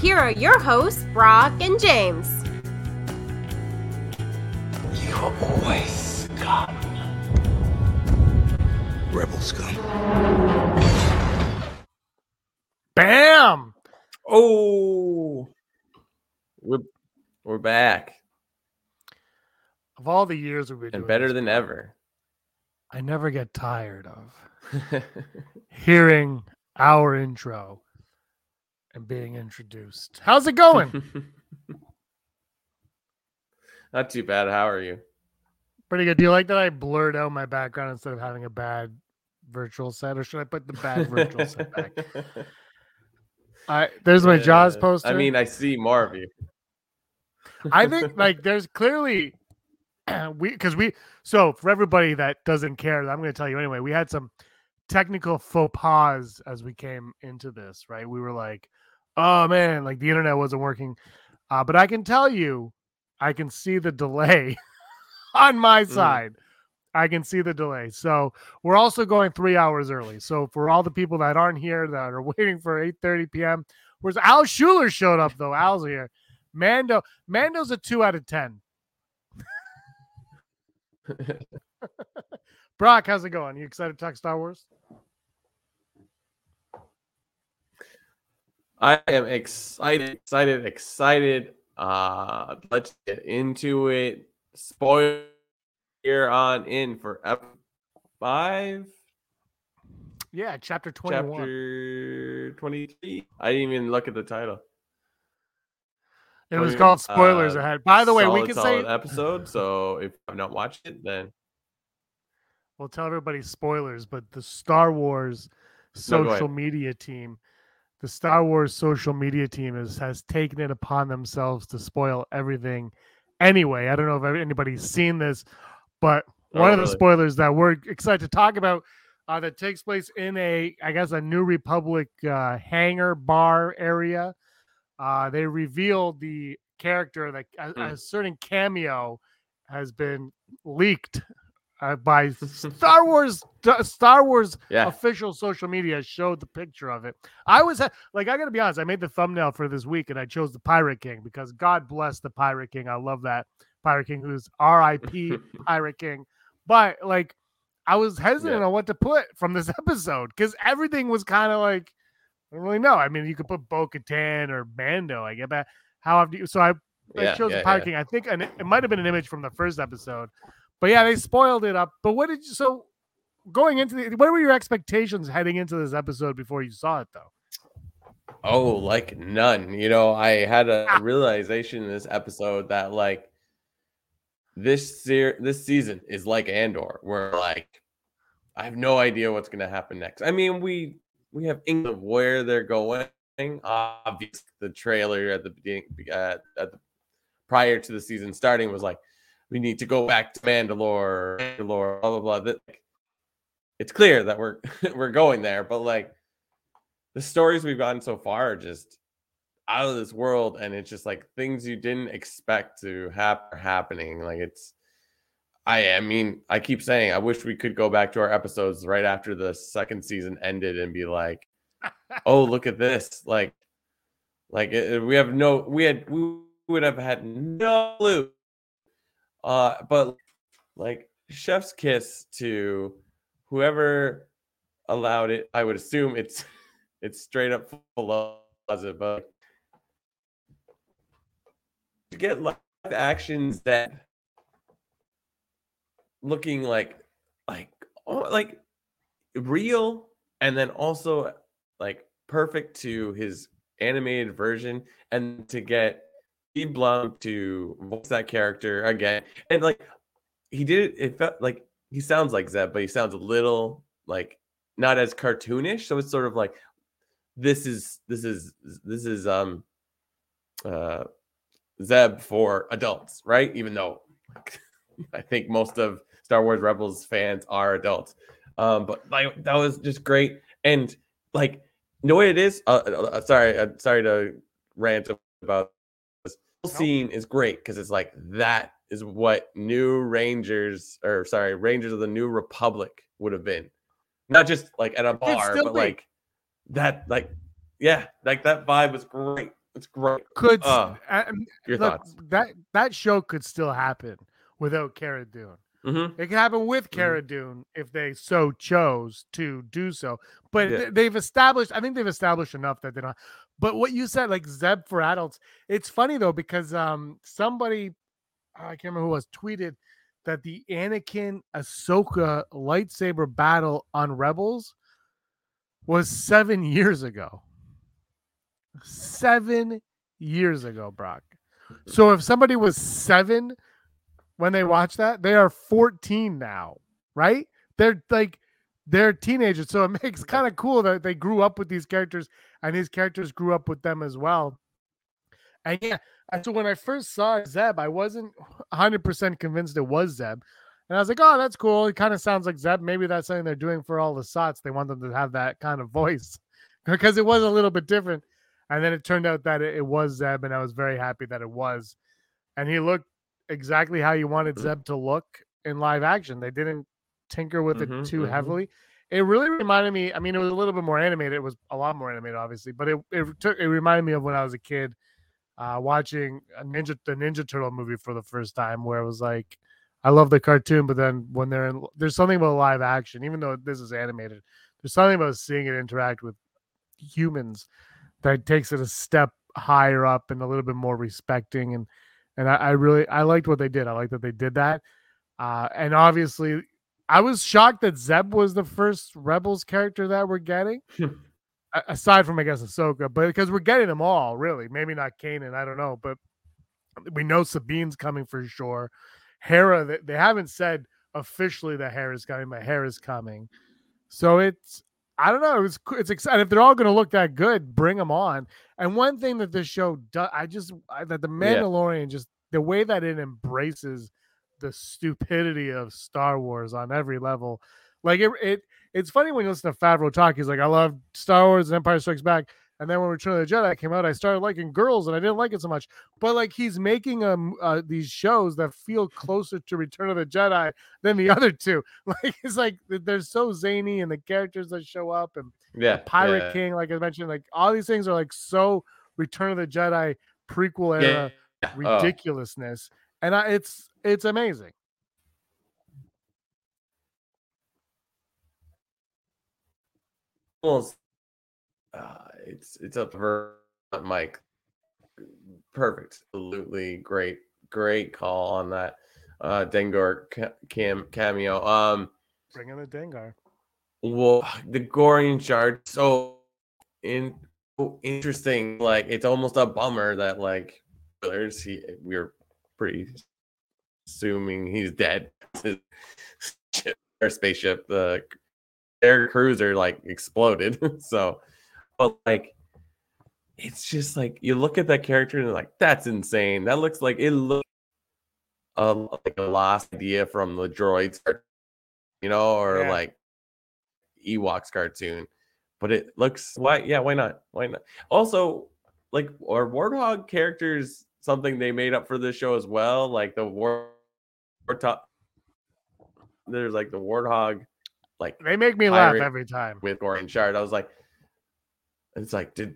Here are your hosts, Brock and James. You are always scum. Rebel scum. Bam! Oh, we're we're back Of all the years we've been and doing better this, than ever. I never get tired of hearing our intro and being introduced. How's it going? Not too bad. How are you? Pretty good. Do you like that I blurred out my background instead of having a bad virtual set, or should I put the bad virtual set back? I there's my Jaws Yeah. poster. I mean, I see more of you. I think like there's clearly we because we so for everybody that doesn't care, I'm going to tell you anyway. We had some technical faux pas as we came into this, right? We were like, oh man, like the internet wasn't working. Uh, but I can tell you, I can see the delay on my Mm. side. I can see the delay. So we're also going three hours early. So for all the people that aren't here that are waiting for 8:30 p.m. Where's Al Schuler showed up though? Al's here. Mando, Mando's a two out of ten. Brock, how's it going? You excited to talk Star Wars? I am excited, excited, excited. Uh, let's get into it. Spoiler here on in for F five, Yeah, chapter 21. chapter twenty-three. I didn't even look at the title. it was called spoilers uh, ahead. By the way, we can solid say episode. So if I've not watched it, then we'll tell everybody spoilers, but the Star Wars social ahead. media team, the Star Wars social media team is, has taken it upon themselves to spoil everything. Anyway, I don't know if anybody's seen this, but Oh, one of the spoilers that we're excited to talk about uh, that takes place in a, I guess, a New Republic uh, hangar bar area. Uh, they revealed the character that a, Hmm. a certain cameo has been leaked uh, by Star Wars. Star Wars yeah, official social media showed the picture of it. I was like, I gotta be honest, I made the thumbnail for this week and I chose the Pirate King because God bless the Pirate King. I love that Pirate King who's R.I.P. Pirate King. But like, I was hesitant Yeah. on what to put from this episode because everything was kind of like, I don't really know. I mean, you could put Bo Katan or Mando, I get that. How have you? So I, I yeah, chose the Pirate. King. I think an, it might have been an image from the first episode, but yeah, they spoiled it up. But what did you? So going into the, what were your expectations heading into this episode before you saw it though? Oh, like none. You know, I had a Ah. realization in this episode that like this ser- this season is like Andor, where like I have no idea what's gonna happen next. I mean, we we have of where they're going. Obviously, the trailer at the beginning, at, at the prior to the season starting was like, we need to go back to Mandalore, Mandalore, blah blah blah. It's clear that we're we're going there, but like the stories we've gotten so far are just out of this world and it's just like things you didn't expect to happen are happening like it's i i mean i keep saying i wish we could go back to our episodes right after the second season ended and be like oh look at this like like it- we have no we had we would have had no clue uh but like chef's kiss to whoever allowed it i would assume it's it's straight up it, but to get live actions that looking like like oh, like real and then also like perfect to his animated version and to get Steve Blum to voice that character again and like he did it it felt like he sounds like Zeb but he sounds a little like not as cartoonish so it's sort of like this is this is this is um uh Zeb for adults, right? Even though I think most of Star Wars Rebels fans are adults. Um, but like that was just great. And like know what it is? Uh, uh, uh sorry, uh, sorry to rant about. Scene is great because it's like that is what new Rangers or sorry, Rangers of the New Republic would have been. Not just like at a bar, but be. like that, like yeah, like that vibe was great. It's great. Could uh, your look, thoughts? That that show could still happen without Cara Dune. Mm-hmm. It can happen with mm-hmm. Cara mm-hmm. Dune if they so chose to do so. But yeah. they've established, I think they've established enough that they don't. But what you said, like Zeb for adults, it's funny though because um somebody, I can't remember who was tweeted that the Anakin Ahsoka lightsaber battle on Rebels was seven years ago. Seven years ago, Brock. So if somebody was seven when they watch that, they are 14 now, right? They're like they're teenagers. So it makes kind of cool that they grew up with these characters and these characters grew up with them as well. And yeah, so when I first saw Zeb, I wasn't 100% convinced it was Zeb. And I was like, oh, that's cool. It kind of sounds like Zeb. Maybe that's something they're doing for all the Sots. They want them to have that kind of voice because it was a little bit different. And then it turned out that it, was Zeb, and I was very happy that it was. And he looked exactly how you wanted mm-hmm. Zeb to look in live action. They didn't tinker with mm-hmm, it too mm-hmm. heavily. It really reminded me. I mean, it was a little bit more animated. It was a lot more animated, obviously, but it it took it reminded me of when I was a kid, uh, watching a Ninja the Ninja Turtle movie for the first time, where it was like, I love the cartoon, but then when they're in, there's something about live action, even though this is animated, there's something about seeing it interact with humans that takes it a step higher up and a little bit more respecting and and I, I really I liked what they did. I like that they did that. Uh, and obviously, I was shocked that Zeb was the first Rebels character that we're getting, hmm. aside from I guess Ahsoka, but because we're getting them all really. Maybe not Kanan, I don't know, but we know Sabine's coming for sure. Hera, they, they haven't said officially that Hera's coming, but Hera's coming. So it's I don't know. It's it's exciting. If they're all going to look that good, bring them on. And one thing that this show does, I just I, that the Mandalorian yeah. just the way that it embraces the stupidity of Star Wars on every level. Like it, it it's funny when you listen to Favreau talk. He's like, I love Star Wars and Empire Strikes Back. And then when Return of the Jedi came out, I started liking girls, and I didn't like it so much. But like he's making um uh, these shows that feel closer to Return of the Jedi than the other two. Like it's like they're so zany, and the characters that show up, and yeah, Pirate yeah. King, like I mentioned, like all these things are like so Return of the Jedi prequel era yeah. Oh. ridiculousness, oh. and I, it's it's amazing. Well, uh, it's it's up for Mike. Perfect, absolutely great, great call on that uh Dengar cam cameo. Um, bring in the Dengar. Well, the Gorian shard. So in so interesting. Like it's almost a bummer that like he we're pretty assuming he's dead. Our spaceship, the air cruiser, like exploded. so but like it's just like you look at that character and like that's insane. That looks like it looks uh, like a lost idea from the droids, you know, or yeah. like Ewoks cartoon. But it looks why yeah, why not? Why not? Also, like are Warthog characters something they made up for this show as well? Like the war Warthog there's like the Warthog like they make me laugh every time with Gorian Shard. I was like, it's like, did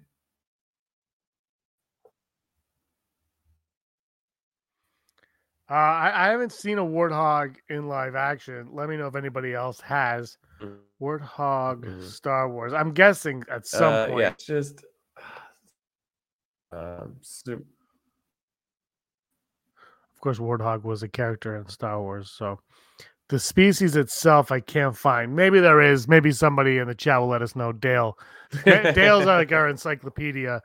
uh, I, I haven't seen a warthog in live action. Let me know if anybody else has. Mm. Warthog mm-hmm. Star Wars. I'm guessing at some uh, point. Yeah, just um, super... of course, Warthog was a character in Star Wars, so the species itself, I can't find. Maybe there is. Maybe somebody in the chat will let us know. Dale, Dale's like our encyclopedia,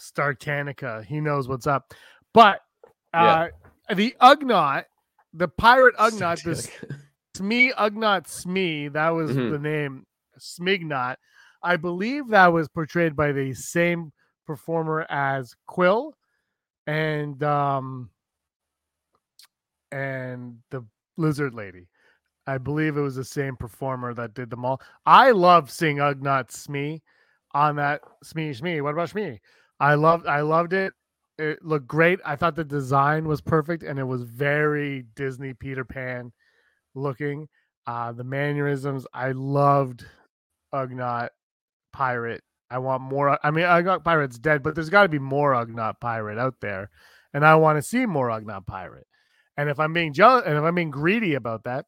Startanica. He knows what's up. But uh, yeah. the Ugnaught, the pirate Ugnaught, this Smee Ugnaught Smee, that was mm-hmm. the name, Smignot. I believe that was portrayed by the same performer as Quill and um and the lizard lady. I believe it was the same performer that did them all. I love seeing Ugnaught Smee on that Smee Smee. What about Smee? I loved I loved it. It looked great. I thought the design was perfect and it was very Disney Peter Pan looking. Uh the mannerisms, I loved Ugnaught Pirate. I want more. I mean, Ugnaught Pirate's dead, but there's got to be more Ugnaught Pirate out there, and I want to see more Ugnaught Pirate. And if I'm being jealous, and if I'm being greedy about that,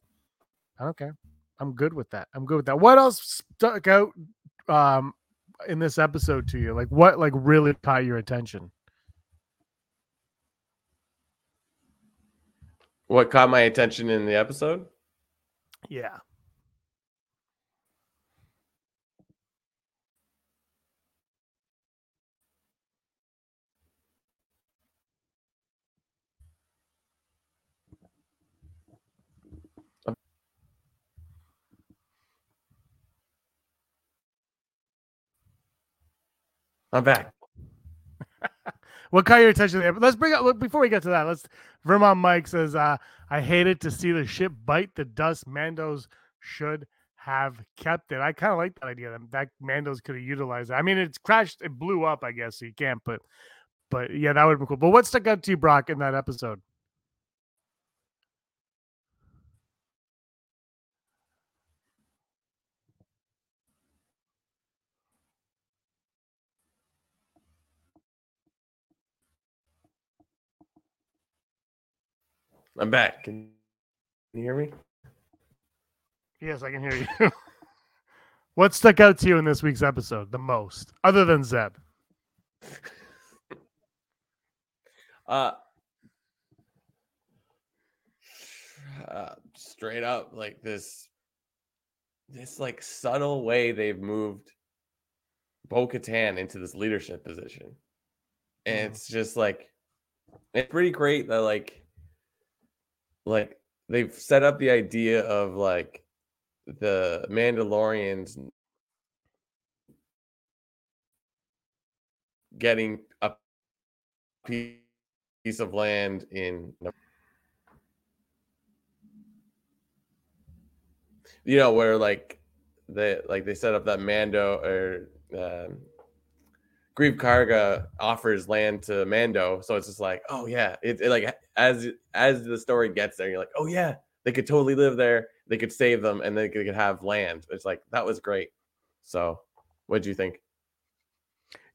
I don't care. I'm good with that. I'm good with that. What else stuck out um, in this episode to you? Like what like really caught your attention? What caught my attention in the episode? Yeah. I'm back. what caught your attention there? Let's bring up look, before we get to that. Let's Vermont Mike says, uh, I hated to see the ship bite the dust. Mandos should have kept it. I kind of like that idea that, that Mandos could have utilized it. I mean, it's crashed, it blew up, I guess, so you can't, but but yeah, that would be cool. But what stuck out to you, Brock, in that episode? I'm back. Can you hear me? Yes, I can hear you. what stuck out to you in this week's episode the most, other than Zeb? uh, uh straight up like this this like subtle way they've moved Bo Katan into this leadership position. And mm. it's just like it's pretty great that like like they've set up the idea of like the Mandalorians getting a piece of land in you know where like they like they set up that Mando or um, Greef Karga offers land to Mando, so it's just like, oh yeah, it's it like as as the story gets there, you're like, oh yeah, they could totally live there. They could save them, and they could have land. It's like that was great. So, what do you think?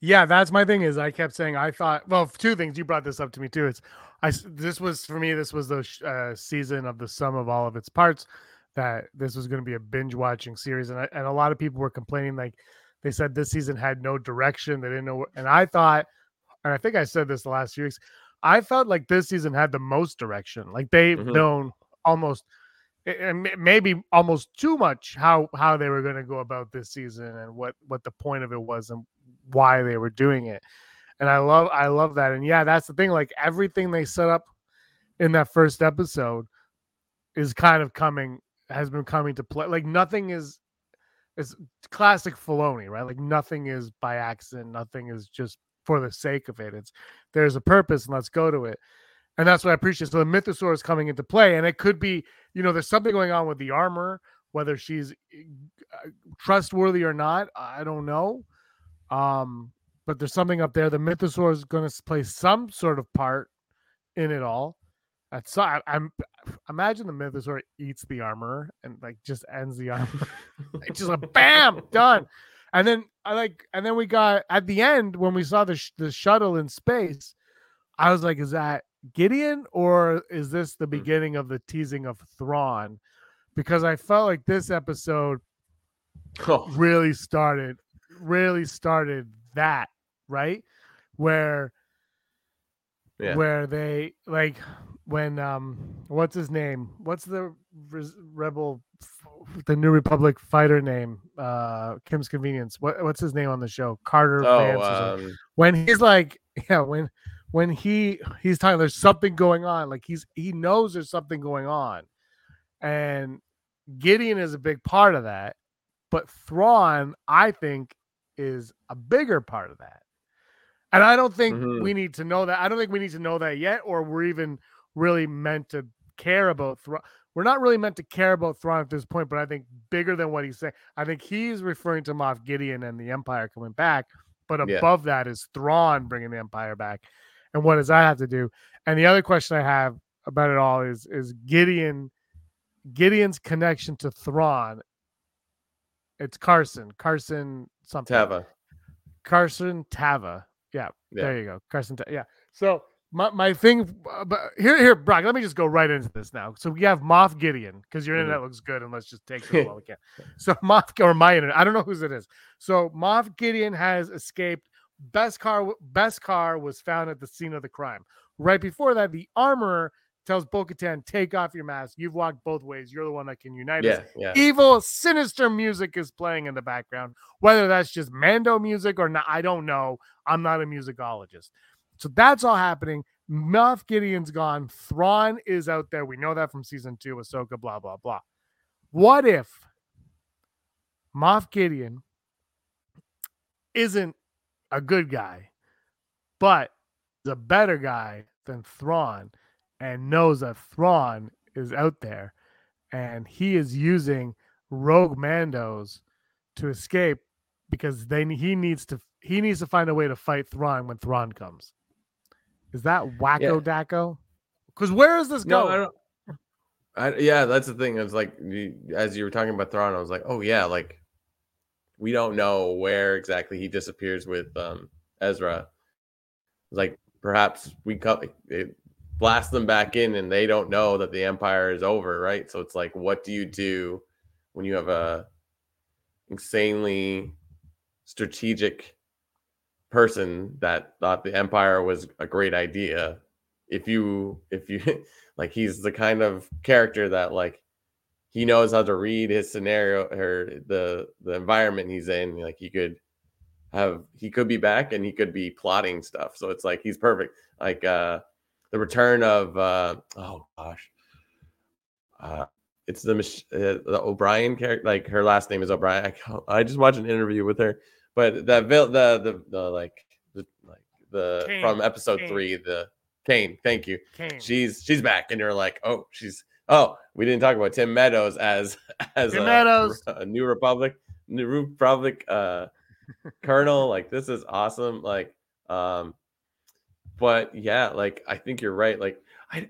Yeah, that's my thing. Is I kept saying I thought well, two things. You brought this up to me too. It's I this was for me. This was the uh, season of the sum of all of its parts. That this was going to be a binge watching series, and I, and a lot of people were complaining like they said this season had no direction. They didn't know. And I thought, and I think I said this the last few weeks. I felt like this season had the most direction. Like they've mm-hmm. known almost, and maybe almost too much how how they were going to go about this season and what what the point of it was and why they were doing it. And I love I love that. And yeah, that's the thing. Like everything they set up in that first episode is kind of coming has been coming to play. Like nothing is it's classic Filoni, right? Like nothing is by accident, nothing is just for the sake of it. It's there's a purpose and let's go to it. And that's what I appreciate. So the mythosaur is coming into play, and it could be, you know, there's something going on with the armor, whether she's uh, trustworthy or not. I don't know. Um, but there's something up there. The mythosaur is going to play some sort of part in it all. That's I, I'm imagine the mythosaur eats the armor and like just ends the armor. it's just like bam, done. And then I like, and then we got at the end when we saw the sh- the shuttle in space. I was like, is that Gideon or is this the hmm. beginning of the teasing of Thrawn? Because I felt like this episode oh. really started, really started that right where yeah. where they like when um what's his name what's the rebel the new republic fighter name uh kim's convenience what, what's his name on the show carter oh, um... when he's like yeah when when he he's talking there's something going on like he's he knows there's something going on and gideon is a big part of that But Thrawn, I think, is a bigger part of that. And I don't think Mhm. we need to know that. I don't think we need to know that yet, or we're even really meant to care about Thrawn. We're not really meant to care about Thrawn at this point, but I think bigger than what he's saying. I think he's referring to Moff Gideon and the Empire coming back. But Yeah. above that is Thrawn bringing the Empire back. And what does that have to do? And the other question I have about it all is is Gideon Gideon's connection to Thrawn. It's Carson, Carson something. Teva. Carson Teva. Yeah, Yeah. there you go. Carson. Ta- yeah. So my, my thing, uh, but here, here, Brock. Let me just go right into this now. So we have Moff Gideon because your internet looks good, and let's just take it while we can. So Moff or my internet, I don't know whose it is. So Moff Gideon has escaped. Beskar, best car was found at the scene of the crime. Right before that, the armorer tells Bo-Katan, "Take off your mask. You've walked both ways. You're the one that can unite us." Yeah, yeah. evil, sinister music is playing in the background. Whether that's just Mando music or not, I don't know. I'm not a musicologist. So that's all happening. Moff Gideon's gone. Thrawn is out there. We know that from season two, Ahsoka, blah, blah, blah. What if Moff Gideon isn't a good guy, but is a better guy than Thrawn and knows that Thrawn is out there and he is using rogue Mandos to escape because they he needs to he needs to find a way to fight Thrawn when Thrawn comes. Is that wacko Daco? Because where is this No, going? I don't. I, yeah, that's the thing. It's like as you were talking about Thrawn, I was like, oh yeah, like we don't know where exactly he disappears with um Ezra. Like perhaps we cut it, blast them back in, and they don't know that the Empire is over, right? So it's like, what do you do when you have a insanely strategic person that thought the Empire was a great idea? If you if you like he's the kind of character that like he knows how to read his scenario or the the environment he's in like he could have he could be back and he could be plotting stuff. So it's like he's perfect. Like uh the return of uh oh gosh. Uh it's the uh, the O'Brien character like her last name is O'Brien. I, I just watched an interview with her but that vil- the the the like the like the Kane, from episode Kane. 3 the Kane thank you Kane. she's she's back and you're like oh she's oh we didn't talk about tim meadows as as Tim a, Meadows. a new republic new republic uh colonel like this is awesome like um but yeah like i think you're right like i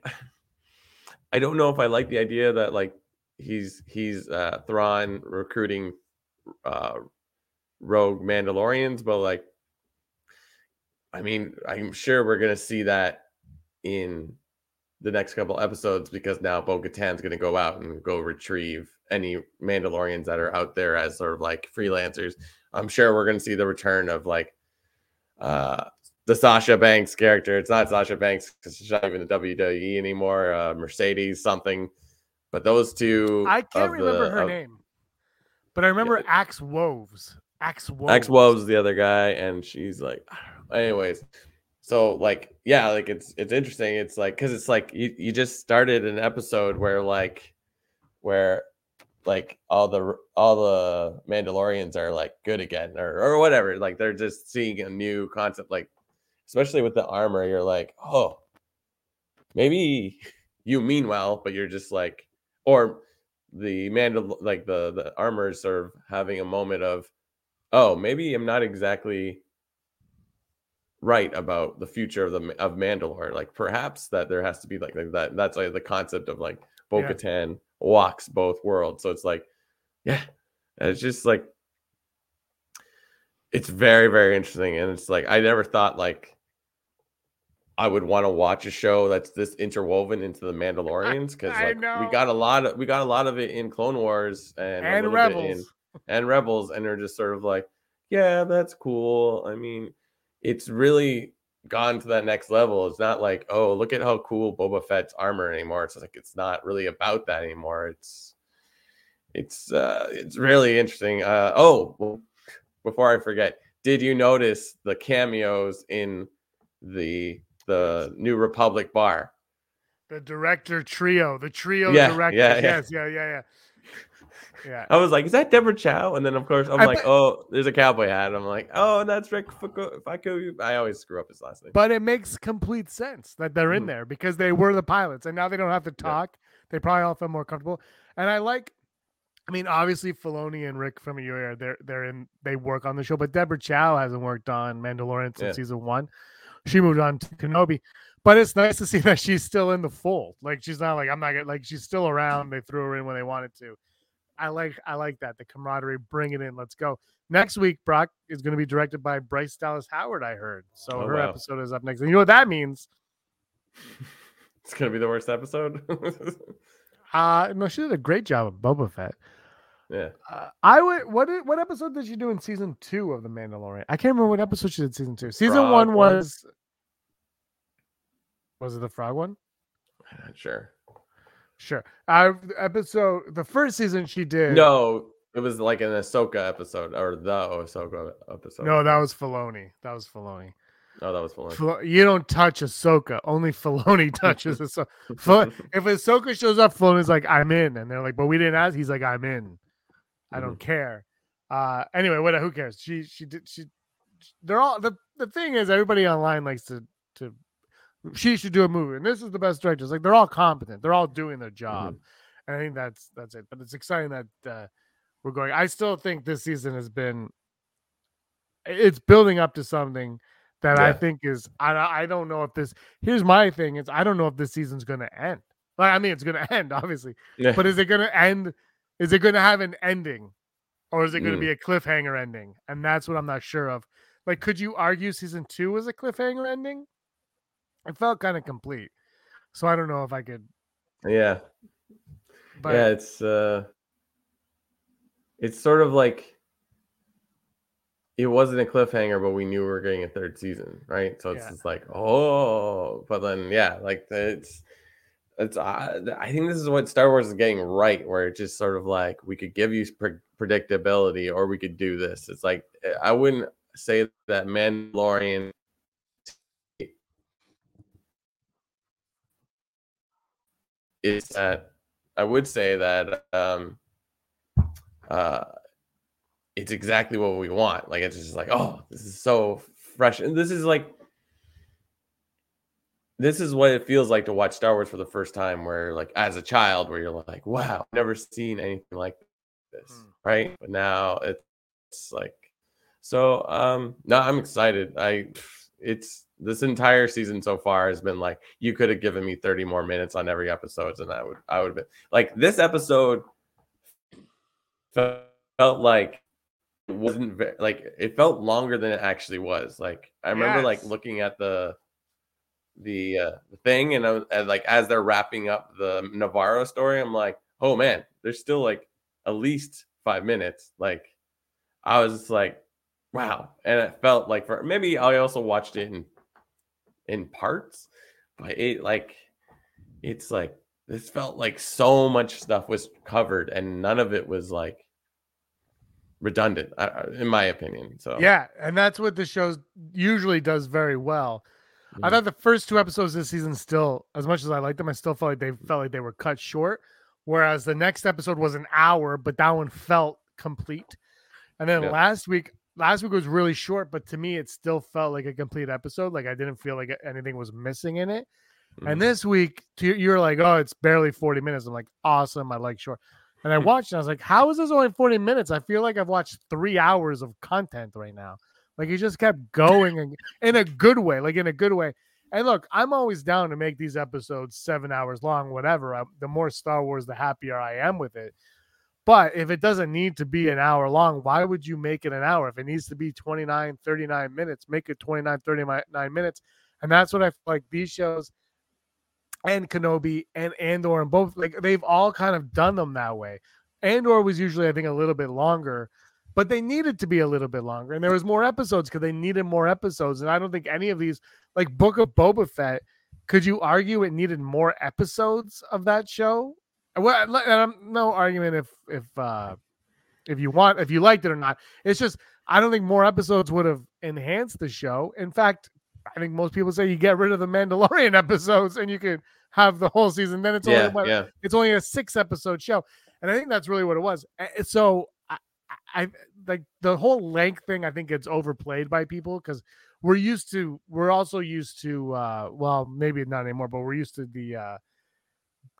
i don't know if i like the idea that like he's he's uh thrawn recruiting uh rogue mandalorians but like i mean i'm sure we're gonna see that in the next couple episodes because now Bo Katan's to go out and go retrieve any Mandalorians that are out there as sort of like freelancers. I'm sure we're to see the return of like uh the Sasha Banks character. It's not Sasha Banks because she's not even the WWE anymore. Uh, Mercedes something, but those two. I can't remember the- her of- name, but I remember Axe Woves. Axe Woves. Axe Woves the other guy, and she's like, I don't know. anyways. So like, yeah, like it's it's interesting. It's like because it's like you you just started an episode where like where like all the all the Mandalorians are like good again or or whatever. Like they're just seeing a new concept. Like especially with the armor, you're like, oh, maybe you mean well, but you're just like, or the Mandal like the the armor is sort of having a moment of oh, maybe I'm not exactly right about the future of the of Mandalore. Like perhaps that there has to be like, like that. That's like the concept of like Bo Yeah. Katan walks both worlds. So it's like, yeah, and it's just like it's very, very interesting. And it's like I never thought like I would want to watch a show that's this interwoven into the Mandalorians because like we got a lot of we got a lot of it in Clone Wars and, and bit in- Rebels. And rebels and they're just sort of like yeah that's cool i mean it's really gone to that next level it's not like oh look at how cool boba fett's armor anymore it's like it's not really about that anymore it's it's uh it's really interesting uh oh before i forget did you notice the cameos in the the new republic bar The director trio, the trio Yeah, director. yeah, yeah. Yes, yeah, yeah, yeah. Yeah. I was like, is that Deborah Chow? And then of course I'm I like, bet- oh, there's a cowboy hat. I'm like, oh, that's Rick Faku. I always screw up his last name. But it makes complete sense that they're in Mhm. there because they were the pilots and now they don't have to talk. They probably all feel more comfortable. And I like I mean, obviously Filoni and Rick from are they're they're in they work on the show, but Deborah Chow hasn't worked on Mandalorian since Yeah. season one. She moved on to Kenobi. But it's nice to see that she's still in the fold. Like she's not like I'm not gonna like she's still around. They threw her in when they wanted to. I like I like that. The camaraderie, bring it in. Let's go. Next week, Brock is going to be directed by Bryce Dallas Howard, I heard. So Oh, her wow. episode is up next. And you know what that means? It's gonna be the worst episode. Uh no, she did a great job of Boba Fett. yeah. Uh, I would what did, what episode did she do in season two of The Mandalorian? I can't remember what episode she did season two. Season Frog one one? was was it the frog one? I'm not sure. Sure. Uh, episode the first season she did. No, it was like an Ahsoka episode or the Ahsoka episode. no, that was Filoni. That was Filoni. Oh, that was fun. Fil- You don't touch Ahsoka. Only Filoni touches Ahsoka. If Ahsoka shows up, Filoni's like, "I'm in," and they're like, "But we didn't ask." He's like, "I'm in. I don't care." Uh, anyway, what? Who cares? She, she did. She. They're all the the thing is everybody online likes to to. She should do a movie, and this is the best directors. Like they're all competent. They're all doing their job, and I think that's that's it. But it's exciting that uh, we're going. I still think this season has been. It's building up to something that I think is I I don't know if this here's my thing is I don't know if this season's gonna end. Like I mean it's gonna end obviously, Yeah. but is it gonna end? Is it gonna have an ending, or is it gonna Mm. be a cliffhanger ending? And that's what I'm not sure of. Like, could you argue season two was a cliffhanger ending? It felt kind of complete, so I don't know if I could. yeah. But yeah, it's uh it's sort of like it wasn't a cliffhanger, but we knew we were getting a third season, right? So it's Yeah. just like, oh, but then yeah, like it's it's uh, I think this is what Star Wars is getting right, where it's just sort of like we could give you pre- predictability, or we could do this. It's like eh, I wouldn't say that Mandalorian is that I would say that um uh it's exactly what we want. Like it's just like, oh, this is so fresh. And this is like this is what it feels like to watch Star Wars for the first time, where like as a child, where you're like, wow, never seen anything like this. Mm. Right. But now it's like so um no, I'm excited. I it's this entire season so far has been like you could have given me 30 more minutes on every episode and I would I would have been like this episode felt, like it wasn't ve- like it felt longer than it actually was. Like I remember like looking at the the uh, thing and, I and like as they're wrapping up the Nevarro story, I'm like, oh man, there's still like at least five minutes. Like I was just like, wow, and it felt like for maybe I also watched it in in parts, but it like it's like this felt like so much stuff was covered and none of it was like redundant I- I- in my opinion so yeah, and that's what the show usually does very well. I Mhm. thought the first two episodes this season still, as much as I liked them, I still felt like they felt like they were cut short. Whereas the next episode was an hour, but that one felt complete. And then Yeah. last week, last week was really short, but to me, it still felt like a complete episode. Like I didn't feel like anything was missing in it. Mhm. And this week, you're like, oh, it's barely 40 minutes. I'm like, awesome. I like short. And I watched and I was like, how is this only 40 minutes? I feel like I've watched three hours of content right now. Like he just kept going and in a good way, like in a good way. And look, I'm always down to make these episodes seven hours long, whatever. I, the more Star Wars, the happier I am with it. But if it doesn't need to be an hour long, why would you make it an hour? If it needs to be 29, 39 minutes, make it 29, 39 minutes. And that's what I feel like these shows and Kenobi and Andor and both like they've all kind of done them that way. Andor was usually, I think, a little bit longer, but they needed to be a little bit longer. And there was more episodes because they needed more episodes. And I don't think any of these, like Book of Boba Fett, could you argue it needed more episodes of that show? Well, no argument if if uh if you want if you liked it or not. It's just I don't think more episodes would have enhanced the show. In fact, I think most people say you get rid of the Mandalorian episodes and you could have the whole season. Then it's yeah only yeah it's only a six episode show. and I think that's really what it was. So I, I I- like the whole length thing. I think it's overplayed by people because we're used to. We're also used to. uh Well, maybe not anymore, but we're used to the uh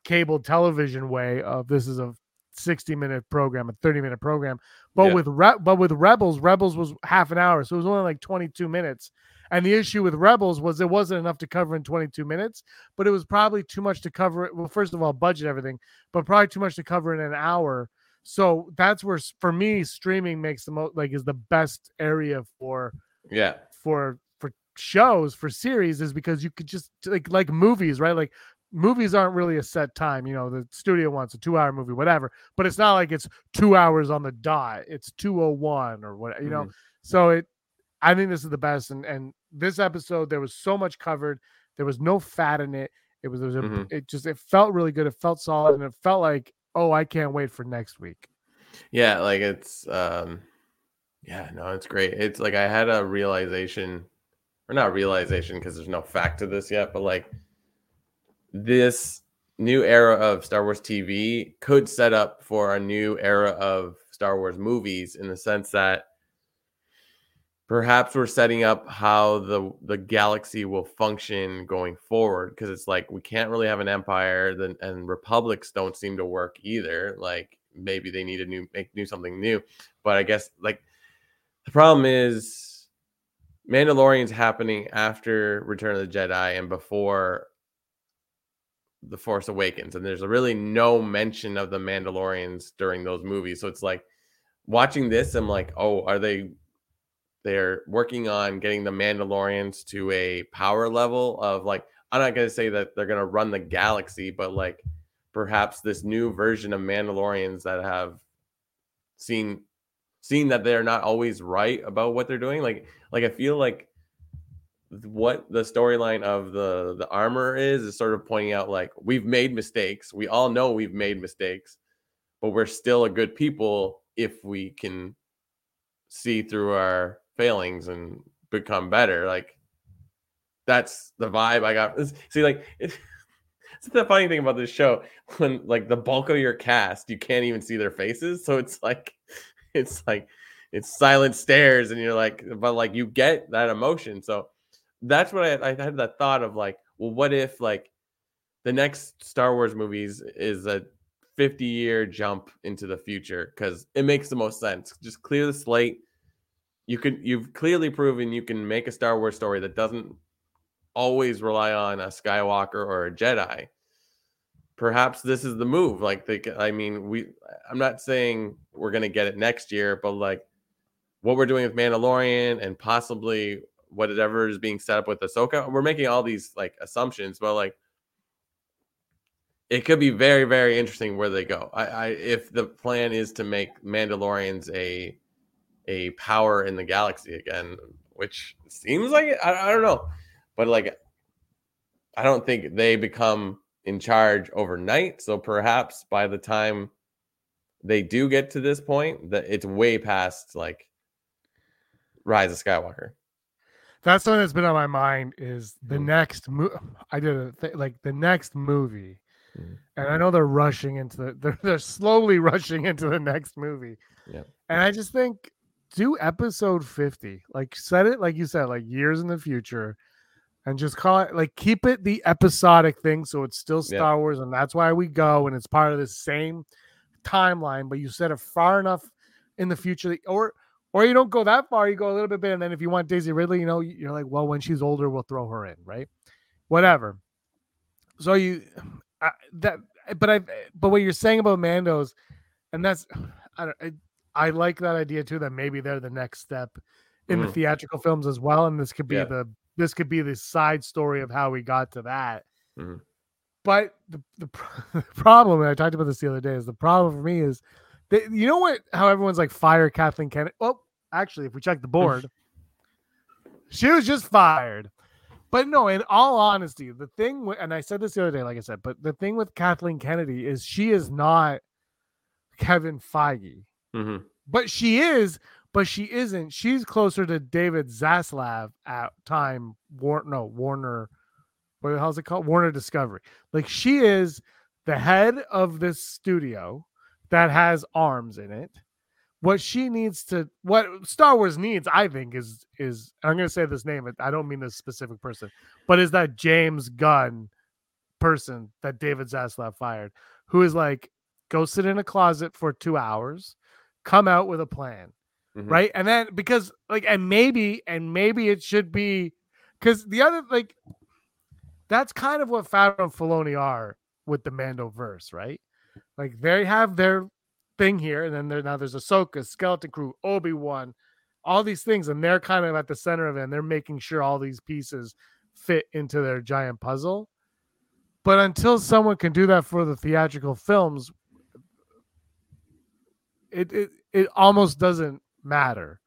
cable television way of this is a 60 minute program, a 30 minute program. But Yeah. with Re- but with Rebels, Rebels was half an hour, so it was only like 22 minutes. And the issue with Rebels was it wasn't enough to cover in 22 minutes, but it was probably too much to cover it. Well, first of all, budget everything, but probably too much to cover in an hour. So that's where, for me, streaming makes the most like is the best area for Yeah. for for shows for series is because you could just like like movies right like movies aren't really a set time you know the studio wants a two hour movie whatever but it's not like it's two hours on the dot it's 201 or what you know so it i think this is the best and and this episode there was so much covered there was no fat in it it was, there was a, Mhm. it just it felt really good it felt solid and it felt like oh i can't wait for next week Yeah, like it's um yeah, no, it's great. It's like I had a realization or not realization because there's no fact to this yet, but like this new era of Star Wars TV could set up for a new era of Star Wars movies in the sense that perhaps we're setting up how the the galaxy will function going forward because it's like we can't really have an empire then and republics don't seem to work either. Like maybe they need a new make new something new. But i guess like the problem is mandalorian's happening after return of the jedi and before the force awakens and there's really no mention of the mandalorians during those movies so it's like watching this i'm like oh are they they're working on getting the Mandalorians to a power level of like I'm not to say that they're to run the galaxy, but like perhaps this new version of Mandalorians that have seen seen that they're not always right about what they're doing. Like like I feel like what the storyline of the the armor is is sort of pointing out like we've made mistakes. We all know we've made mistakes, but we're still a good people if we can see through our failings and become better. Like that's the vibe I got. See, like it's, it's the funny thing about this show when like the bulk of your cast you can't even see their faces, so it's like it's like it's silent stares, and you're like, but like you get that emotion. So that's what I, I had that thought of like, well, what if like the next Star Wars movies is a 50 year jump into the future because it makes the most sense. Just clear the slate. You can you've clearly proven you can make a Star Wars story that doesn't always rely on a Skywalker or a Jedi. Perhaps this is the move. Like I mean, we. I'm not saying we're gonna get it next year, but like what we're doing with Mandalorian and possibly whatever is being set up with Ahsoka, we're making all these like assumptions, but like it could be very very interesting where they go. I, I if the plan is to make mandalorians a a power in the galaxy again which seems like it I, I don't know but like i don't think they become in charge overnight so perhaps by the time they do get to this point that it's way past like rise of skywalker that's something that's been on my mind is the Mhm. next mo- i did a th- like the next movie Mhm. and i know they're rushing into the they're, they're slowly rushing into the next movie Yeah. and i just think do episode 50 like set it like you said like years in the future and just call it like keep it the episodic thing so it's still star wars and that's why we go and it's part of the same timeline but you set it far enough in the future that- or or you don't go that far you go a little bit bit and then if you want daisy ridley you know you're like well when she's older we'll throw her in right whatever so you I, that but i but what you're saying about mandos and that's i don't I, I like that idea too that maybe they're the next step in the Mhm. theatrical films as well and this could be Yeah. the this could be the side story of how we got to that Mhm. but the, the, the problem and i talked about this the other day is the problem for me is that you know what how everyone's like fire kathleen kennedy well actually if we check the board she was just fired. But no in all honesty the thing wi- and i said this the other day like i said but the thing with kathleen kennedy is she is not kevin feige. Mhm. but she is but she isn't. She's closer to david zaslav at time war no warner what the hell's it called? Warner discovery. Like she is the head of this studio that has arms in it. What she needs to, what Star Wars needs, I think, is is I'm going to say this name. I don't mean this specific person, but is that James Gunn person that David Zaslav fired, who is like, go sit in a closet for two hours, come out with a plan, Mhm. right? And then because like, and maybe, and maybe it should be because the other like, that's kind of what Favreau and Filoni are with the Mando verse, right? Like they have their thing here, and then there now there's Ahsoka, Skeleton Crew, Obi Wan, all these things, and they're kind of at the center of it, and they're making sure all these pieces fit into their giant puzzle. But until someone can do that for the theatrical films, it it, it almost doesn't matter.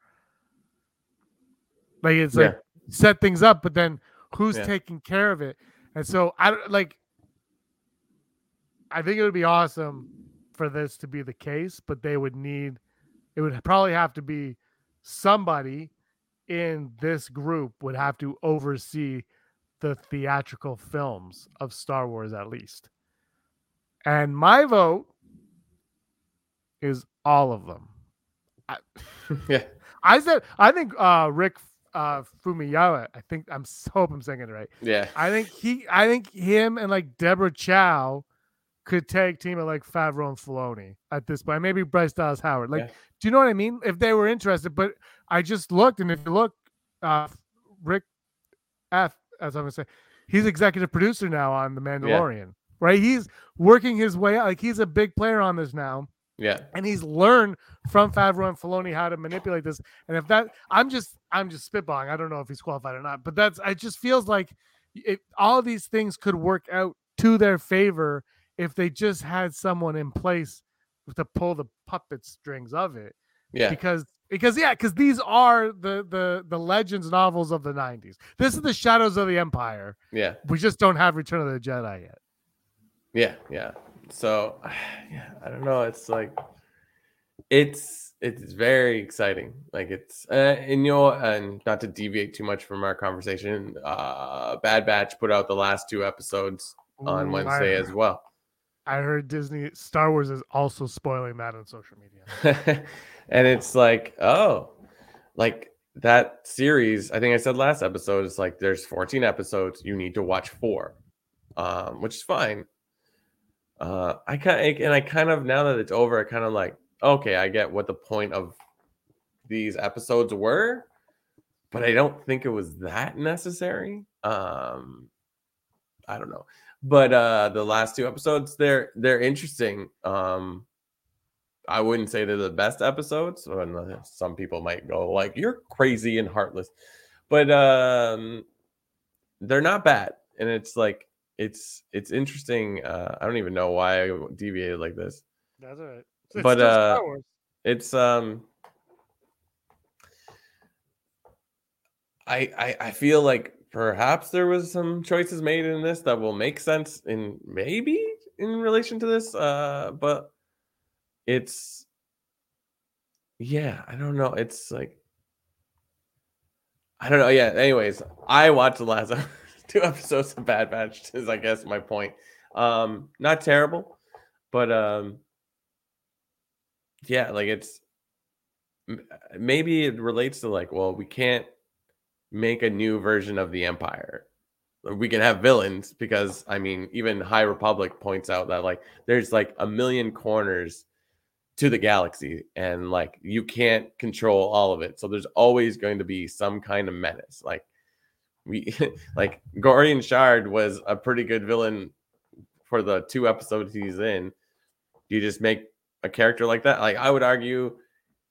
Like it's like set things up, but then who's Yeah. taking care of it? And so I like. I think it would be awesome for this to be the case, but they would need. It would probably have to be somebody in this group would have to oversee the theatrical films of Star Wars at least. And my vote is all of them. I, yeah. I said I think uh Rick uh Famuyiwa, I think I'm so hope I'm saying it right. Yeah. I think he I think him and like Deborah Chow could tag team it like Favreau and Filoni at this point. Maybe Bryce Dallas Howard. Like, Yeah. do you know what I mean? If they were interested, but I just looked, and if you look, uh Rick F, as I'm gonna say, he's executive producer now on The Mandalorian. Right? He's working his way out. Like he's a big player on this now Yeah. and he's learned from Favreau and Filoni how to manipulate this. And if that, I'm just, I'm just spitballing. I don't know if he's qualified or not, but that's, it just feels like it, all these things could work out to their favor if they just had someone in place to pull the puppet strings of it. Yeah. Because, because yeah, because these are the the the legends novels of the '90s. This is the Shadows of the Empire. Yeah. We just don't have Return of the Jedi yet. Yeah, yeah. So, yeah, I don't know. It's like it's it's very exciting. Like it's uh, and you know, and not to deviate too much from our conversation. Uh, Bad Batch put out the last two episodes on Ooh, Wednesday as well. I heard Disney Star Wars is also spoiling that on social media. and it's like, oh, like that series. I think I said last episode. It's like there's 14 episodes. You need to watch four, um, which is fine. Uh, I kind and I kind of now that it's over, I kind of like, okay, I get what the point of these episodes were, but I don't think it was that necessary. Um, I don't know, but uh, the last two episodes, they're they're interesting. Um, I wouldn't say they're the best episodes. and, Some people might go like, "You're crazy and heartless," but um, they're not bad. And it's like it's it's interesting. Uh, I don't even know why I deviated like this. That's all right. But, uh, It's um, I I I feel like perhaps there was some choices made in this that will make sense in maybe in relation to this. Uh, but it's yeah, I don't know. It's like I don't know. Yeah. Anyways, I watched the last two episodes of Bad Batch. Is I guess my point. Um, not terrible, but um, yeah, like it's maybe it relates to like, well, we can't make a new version of the Empire. We can have villains because I mean, even High Republic points out that like there's like a million corners to the galaxy and like you can't control all of it. So there's always going to be some kind of menace. Like we like Gorian Shard was a pretty good villain for the two episodes he's in. You just make a character like that. Like I would argue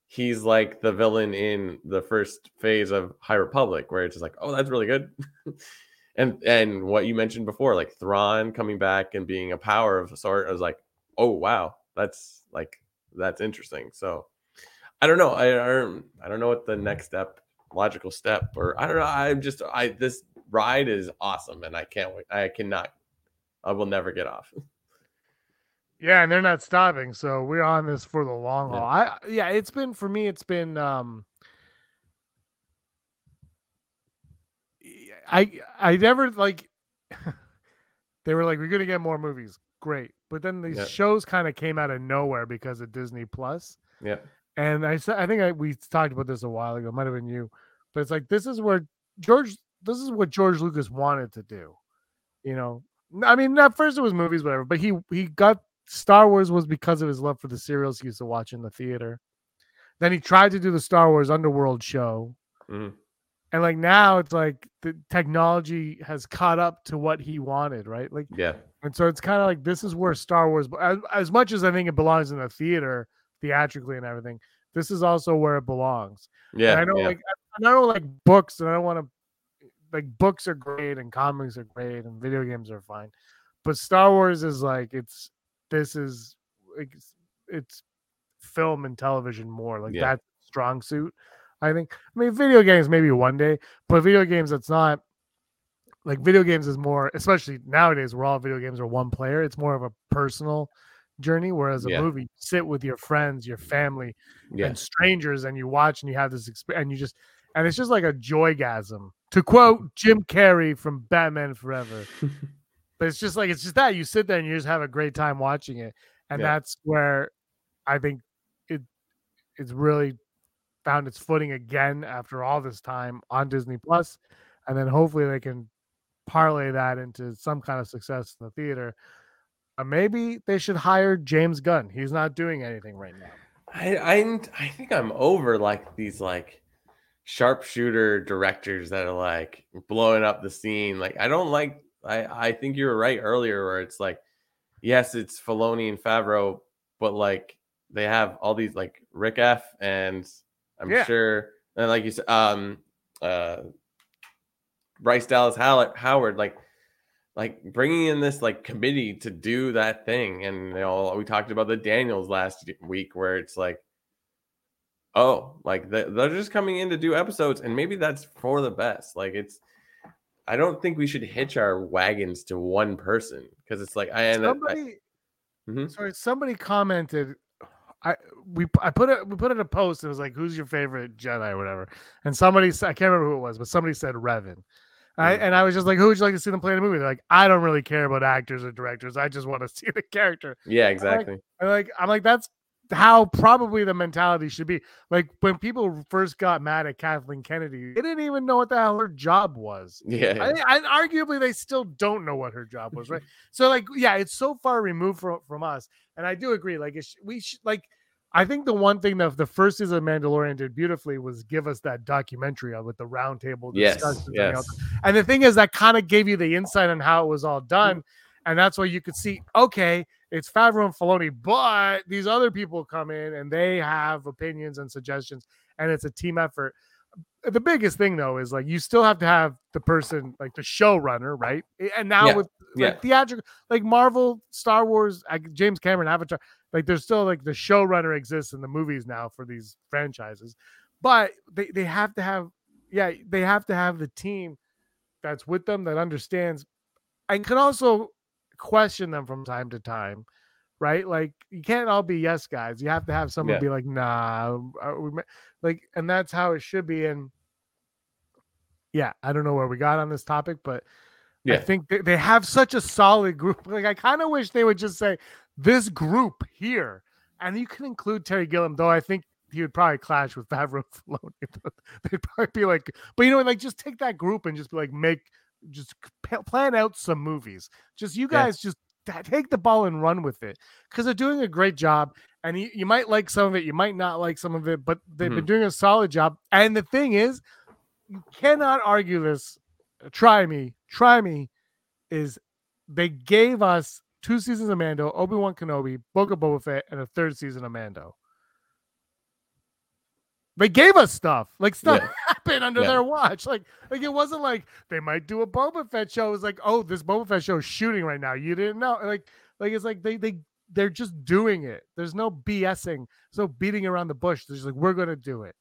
he's like the villain in the first phase of High Republic, where it's just like, oh, that's really good. and and what you mentioned before, like Thrawn coming back and being a power of a sort, I was like, oh wow, that's like that's interesting. So I don't know. I, I don't I don't know what the next step, logical step, or I don't know. I'm just I this ride is awesome, and I can't wait. I cannot. I will never get off. Yeah, and they're not stopping, so we're on this for the long Yeah. haul. I yeah, it's been for me. It's been um, I I never like. they were like, we're gonna get more movies. great. But then these Yeah. shows kind of came out of nowhere because of Disney Plus. Yeah. And I said, I think I, we talked about this a while ago. It might have been you, but it's like this is where George. This is what George Lucas wanted to do. You know, I mean, at first it was movies, whatever. But he he got Star Wars was because of his love for the serials he used to watch in the theater. Then he tried to do the Star Wars Underworld show, Mhm. and like now it's like the technology has caught up to what he wanted, right? Like Yeah. and so it's kind of like this is where Star Wars, as, as much as I think it belongs in the theater theatrically and everything, this is also where it belongs. Yeah. And I know, yeah. like, I don't like books, and I don't want to like books are great, and comics are great, and video games are fine, but Star Wars is like it's this is it's, it's film and television more like Yeah. that strong suit. I think. I mean, video games maybe one day, but video games it's not like video games is more, especially nowadays where all video games are one player. It's more of a personal journey, whereas a Yeah. movie, you sit with your friends, your family, yeah. and strangers and you watch and you have this experience and you just and it's just like a joygasm to quote jim carrey from batman forever but it's just like it's just that you sit there and you just have a great time watching it and Yeah. that's where i think it it's really found its footing again after all this time on disney plus and then hopefully they can parlay that into some kind of success in the theater uh, maybe they should hire james gunn he's not doing anything right now I, I I think I'm over like these like sharpshooter directors that are like blowing up the scene. Like I don't like I I think you were right earlier where it's like yes, it's Filoni and Favreau, but like they have all these like Rick F and I'm Yeah. sure and like you said um uh Bryce Dallas Howard, Howard like like bringing in this like committee to do that thing and you know we talked about the daniels last week where it's like oh like they're just coming in to do episodes and maybe that's for the best like it's i don't think we should hitch our wagons to one person because it's like i and I- somebody Mhm. sorry somebody commented i we i put it we put in a post it was like who's your favorite jedi or whatever and somebody i can't remember who it was but somebody said revan I, Mm. and I was just like, "Who would you like to see them play in a movie?" They're like, "I don't really care about actors or directors. I just want to see the character." yeah exactly And like, I'm like, that's how probably the mentality should be. Like when people first got mad at Kathleen Kennedy, they didn't even know what the hell her job was. yeah I, I arguably they still don't know what her job was, right? so like, yeah, it's so far removed from from us, and I do agree. Like, sh- we should like. I think the one thing that the first season of Mandalorian did beautifully was give us that documentary with the roundtable yes discussions. yes. And the thing is, that kind of gave you the insight on how it was all done, mm. and that's why you could see, okay, it's Favreau and Filoni, but these other people come in and they have opinions and suggestions, and it's a team effort the biggest thing though is like you still have to have the person like the showrunner, right? And now Yeah, with yeah. theatrical, like Marvel, Star Wars, James Cameron, Avatar, like there's still like the showrunner exists in the movies now for these franchises, but they they have to have, yeah, they have to have the team that's with them that understands and can also question them from time to time. Right, like you can't all be yes guys. You have to have someone Yeah. be like, "Nah, uh, we like and that's how it should be and yeah i don't know where we got on this topic but i think they, they have such a solid group like i kind of wish they would just say this group here and you can include terry gilliam though i think he would probably clash with Favreau Filoni. They'd probably be like, but you know, like just take that group and just be like, make, just plan out some movies. Just you Yeah. guys just take the ball and run with it because they're doing a great job. And you, you might like some of it, you might not like some of it, but they've been mm-hmm. doing a solid job. And the thing is, you cannot argue this. Uh, try me, try me. Is they gave us two seasons of Mando, Obi Wan Kenobi, Book of Boba Fett, and a third season of Mando. They gave us stuff. Like stuff Yeah. happened under Yeah. their watch. Like, like it wasn't like they might do a Boba Fett show. It was like, oh, this Boba Fett show is shooting right now. You didn't know. Like, like it's like they they they're just doing it. There's no BSing. There's no beating around the bush. They're just like, we're gonna do it.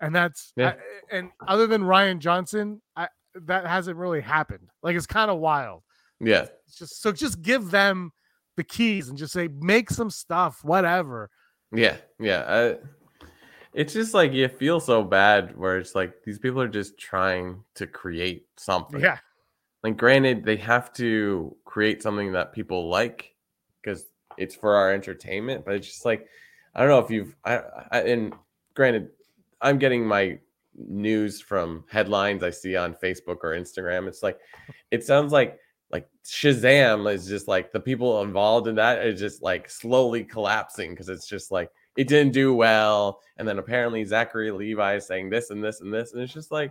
And that's Yeah. I- and other than Rian Johnson, I that hasn't really happened. Like it's kind of wild. yeah It's just so just give them the keys and just say make some stuff, whatever. Yeah, yeah. I, it's just like you feel so bad where it's like these people are just trying to create something. Yeah. Like, granted, they have to create something that people like because it's for our entertainment. But it's just like I don't know if you've I, I and granted, I'm getting my news from headlines I see on Facebook or Instagram. It's like it sounds like like Shazam is just like the people involved in that is just like slowly collapsing because it's just like it didn't do well, and then apparently Zachary Levi is saying this and this and this, and it's just like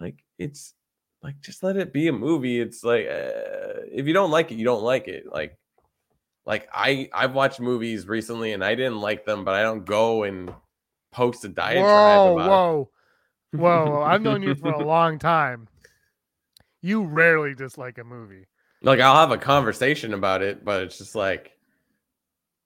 like it's like just let it be a movie. It's like uh, if you don't like it, you don't like it. Like like I I've watched movies recently and I didn't like them, but I don't go and post a diatribe Whoa, about it. whoa, whoa! I've known you for a long time. You rarely dislike a movie. like I'll have a conversation about it, but it's just like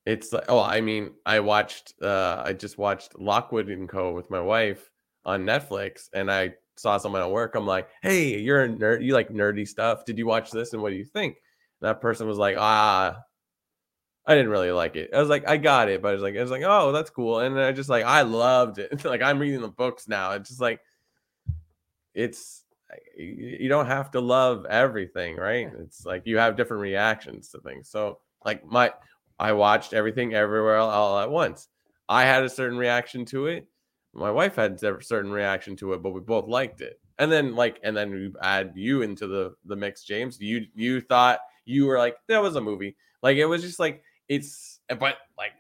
it's like oh, I mean, I watched uh I just watched Lockwood and Co with my wife on Netflix and I saw someone at work. I'm like, hey, you're a nerd, you like nerdy stuff. Did you watch this and what do you think? And that person was like, ah, I didn't really like it. I was like, I got it, but I was like, I was like, oh, that's cool. And I just like, I loved it. like I'm reading the books now. It's just like, it's you you don't have to love everything, right? It's like you have different reactions to things. So like my, I watched everything everywhere all, at once. I had a certain reaction to it. My wife had a certain reaction to it, but we both liked it. And then like, and then we add you into the the mix, James. You you thought you were like that was a movie. Like it was just like it's, but like,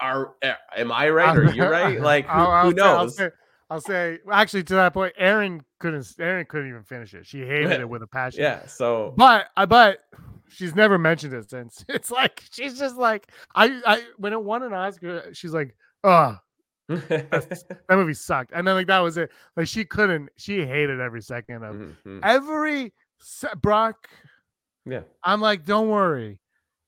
are eh, am I right or you right? Like who, I'll- I'll who say- I'll knows? say, I'll say, actually, to that point, Aaron couldn't. Aaron couldn't even finish it. She hated it with a passion. Yeah. So But I but she's never mentioned it since. It's like she's just like I I when it won an Oscar, she's like, oh, that movie sucked. And then like that was it. Like she couldn't, she hated every second of Mhm. every se- Brock. yeah. I'm like, don't worry.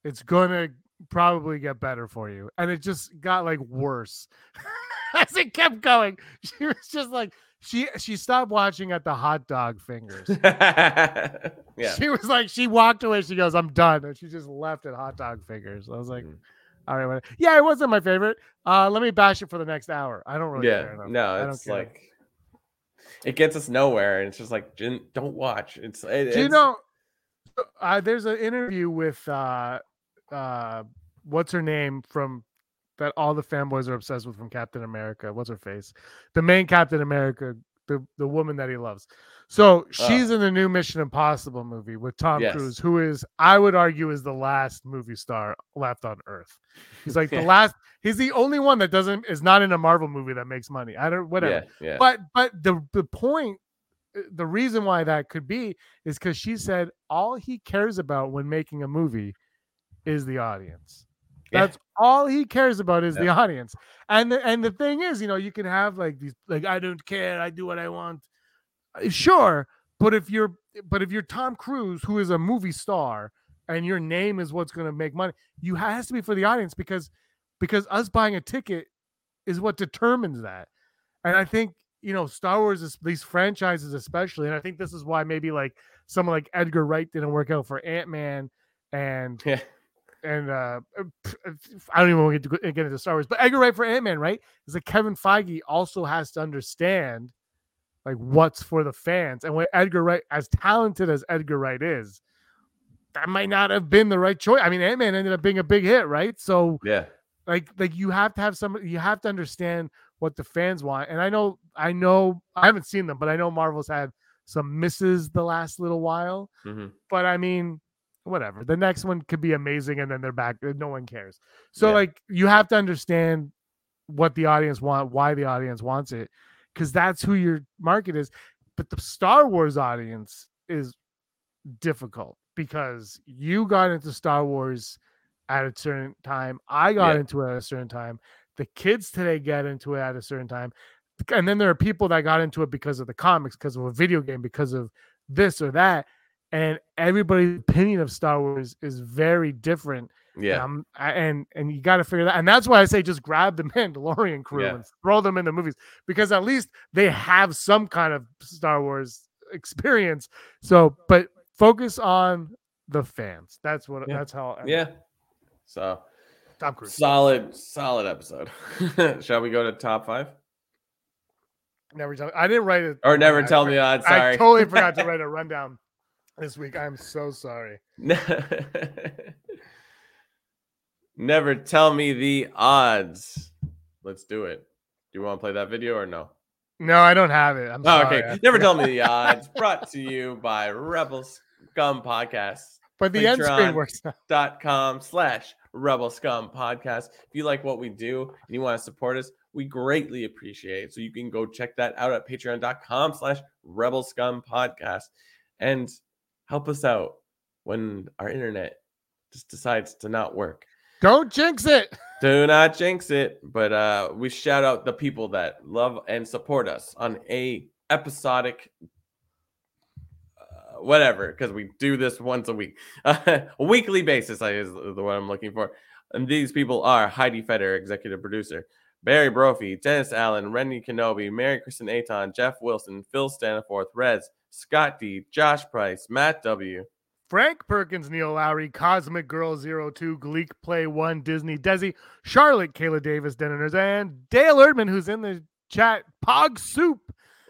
It's gonna probably get better for you. And it just got like worse as it kept going. She was just like she she stopped watching at the hot dog fingers. yeah. She was like, she walked away. She goes, I'm done. And she just left at hot dog fingers. I was like, Mhm. all right, whatever. yeah, it wasn't my favorite. Uh, let me bash it for the next hour. I don't really yeah. care. enough. I No, don't it's care. like it gets us nowhere, and it's just like don't watch. It's it, Do you it's- know? Uh, there's an interview with uh, uh, what's her name from that all the fanboys are obsessed with from Captain America. What's her face? The main Captain America, the the woman that he loves. So she's in the new Mission Impossible movie with Tom Yes. Cruise, who is, I would argue, is the last movie star left on Earth. He's like the last. He's the only one that doesn't is not in a Marvel movie that makes money. I don't whatever Yeah. Yeah. but but the the point uh, the reason why that could be is because she said all he cares about when making a movie is the audience Yeah. that's all he cares about is the audience and the, and the thing is you know you can have like these like i don't care i do what i want Uh, sure but if you're but if you're tom cruise who is a movie star and your name is what's going to make money you has to be for the audience because because us buying a ticket is what determines that and I think you know Star Wars is these franchises especially, and I think this is why maybe like someone like Edgar Wright didn't work out for Ant Man, and Yeah. And uh, p- I don't even want to get, to get into Star Wars, but Edgar Wright for Ant Man, right? Is that Kevin Feige also has to understand like what's for the fans, and when Edgar Wright, as talented as Edgar Wright is, that might not have been the right choice. I mean, Ant Man ended up being a big hit, right? So yeah. like like you have to have some you have to understand what the fans want and i know i know i haven't seen them but i know marvel's had some misses the last little while Mhm. but i mean whatever the next one could be amazing and then they're back no one cares so Yeah. like you have to understand what the audience want why the audience wants it because that's who your market is but the star wars audience is difficult because you got into star wars at a certain time i got Yeah. into it at a certain time the kids today get into it at a certain time and then there are people that got into it because of the comics because of a video game because of this or that and everybody's opinion of star wars is very different Yeah. um, and and you got to figure that, and that's why I say just grab the Mandalorian crew Yeah. and throw them in the movies because at least they have some kind of Star Wars experience. So, but focus on the fans. That's what. Yeah. That's how. I- yeah. So Tom Cruise. solid, solid episode. Shall we go to top five? Never tell. I didn't write it. Or never I- tell me that. I Sorry. totally forgot to write a rundown this week. I'm so sorry. Never tell me the odds. Let's do it. Do you want to play that video or no? No, I don't have it. I'm Oh, sorry. okay. Never tell me the odds. Brought to you by Rebel Scum Podcast. But the end screen Patreon. works dot com slash rebel scum podcast if you like what we do and you want to support us we greatly appreciate it so you can go check that out at patreon.com slash rebel scum podcast and help us out when our internet just decides to not work. Don't jinx it. do not jinx it but uh we shout out the people that love and support us on a episodic uh, whatever because we do this once a week. A weekly basis I is the one i'm looking for. And these people are heidi feder executive producer barry brophy dennis allen rennie kenobi mary kristen aton jeff wilson phil staniforth rez scott d josh price matt w Frank Perkins, Neil Lowry, Cosmic Girl 02, Gleek Play 1, Disney Desi, Charlotte, Kayla Davis, Denoners, and Dale Erdman, who's in the chat. Pog Soup.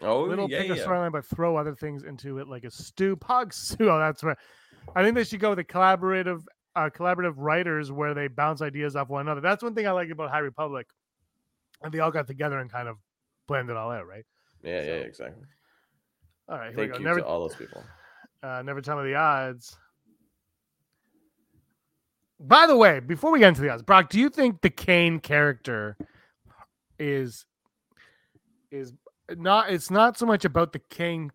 oh Little yeah, pick a storyline, but throw other things into it like a stew. Pog Soup. Oh, that's right. I think they should go with the collaborative, uh, collaborative writers where they bounce ideas off one another. That's one thing I like about High Republic. And they all got together and kind of blended it all out, right? yeah yeah exactly All right, thank you. Never, to all those people uh, never tell me the odds. By the way, before we get into the odds, Brock, do you think the Kane character is is not? It's not so much about the Kane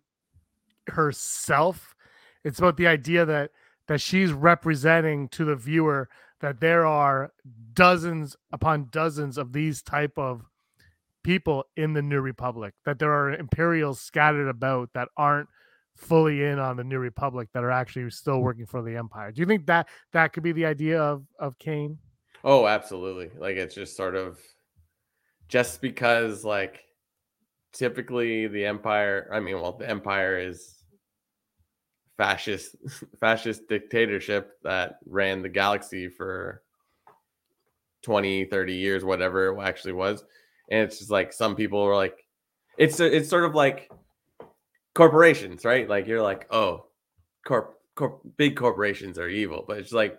herself. It's about the idea that that she's representing to the viewer that there are dozens upon dozens of these type of people in the New Republic. That there are Imperials scattered about that aren't fully in on the New Republic that are actually still working for the Empire. Do you think that that could be the idea of of Kane? Oh, absolutely. Like it's just sort of just because like typically the empire, I mean, well, the empire is fascist fascist dictatorship that ran the galaxy for 20, 30 years, whatever it actually was. And it's just like some people were like it's it's sort of like corporations, right? Like you're like, "Oh, corp, corp big corporations are evil." But it's like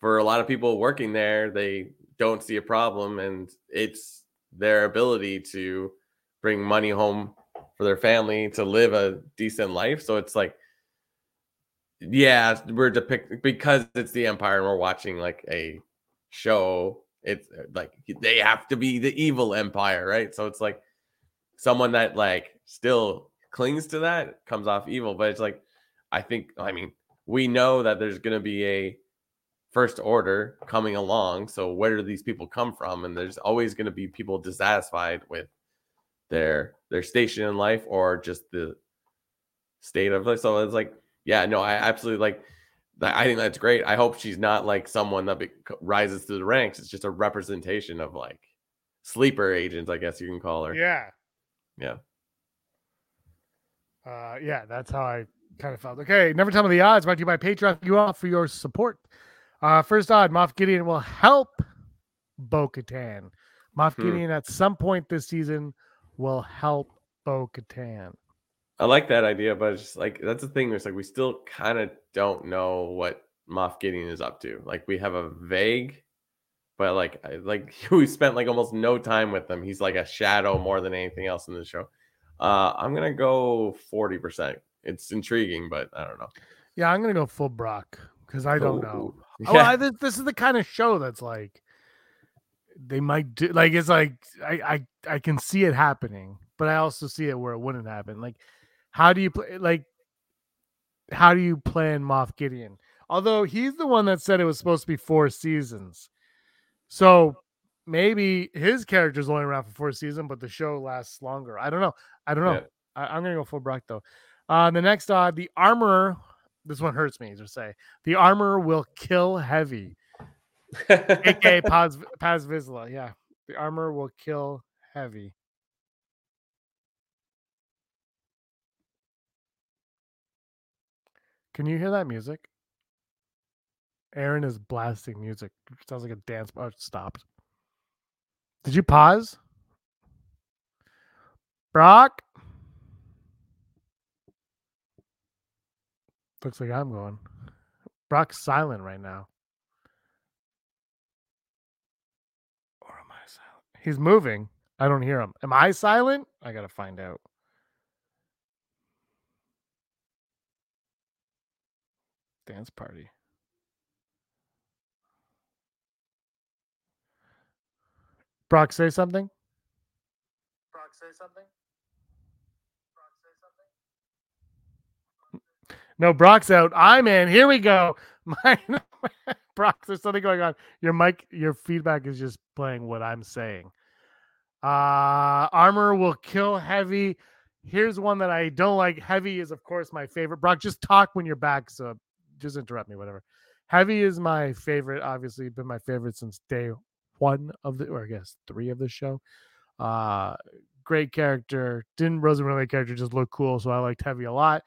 for a lot of people working there, they don't see a problem, and it's their ability to bring money home for their family to live a decent life. So it's like, yeah, we're depict because it's the empire and we're watching like a show. It's uh, like they have to be the evil empire, right? So it's like someone that like still clings to that comes off evil, but it's like I think I mean we know that there's going to be a first order coming along. So where do these people come from? And there's always going to be people dissatisfied with their their station in life or just the state of life. So it's like, yeah, no, I absolutely like. I think that's great. I hope she's not like someone that be, rises through the ranks. It's just a representation of like sleeper agents, I guess you can call her. Yeah. Yeah. Uh, yeah, that's how I kind of felt. Okay, never tell me the odds. Brought to you by Patreon. You all for your support. Uh, first odd, Moff Gideon will help Bo Katan. Moff Hmm. Gideon at some point this season will help Bo Katan. I like that idea, but it's just like that's the thing. It's like we still kind of don't know what Moff Gideon is up to. Like we have a vague, but like like we spent like almost no time with him. He's like a shadow more than anything else in the show. Uh, I'm gonna go forty percent. It's intriguing, but I don't know. Yeah, I'm gonna go full Brock because I don't know. Ooh. Oh, I, this, this is the kind of show that's like they might do like it's like I, I I can see it happening, but I also see it where it wouldn't happen. Like, how do you play? Like, how do you plan Moff Gideon? Although he's the one that said it was supposed to be four seasons, so maybe his character's only around for four seasons, but the show lasts longer. I don't know. I don't know. Yeah. I, I'm gonna go full Brock though. Uh, the next odd, the armorer. This one hurts me to say. The armorer will kill heavy, aka Paz Paz Vizsla. Yeah, the armor will kill heavy. Can you hear that music? Aaron is blasting music. It sounds like a dance. Oh, it stopped. Did you pause? Brock? Looks like I'm going. Brock's silent right now. Or am I silent? He's moving. I don't hear him. Am I silent? I gotta find out. Dance party. Brock, say something. Brock, say something. Brock, say something. No, Brock's out. I'm in. Here we go. My Brock, there's something going on. Your mic, your feedback is just playing what I'm saying. Uh armor will kill heavy. Here's one that I don't like. Heavy is, of course, my favorite. Brock, just talk when you're back. So just interrupt me, whatever. Heavy is my favorite, obviously, been my favorite since day one of the, or I guess three of the show. Uh, great character. Didn't wasn't really a character, just look cool, so I liked Heavy a lot.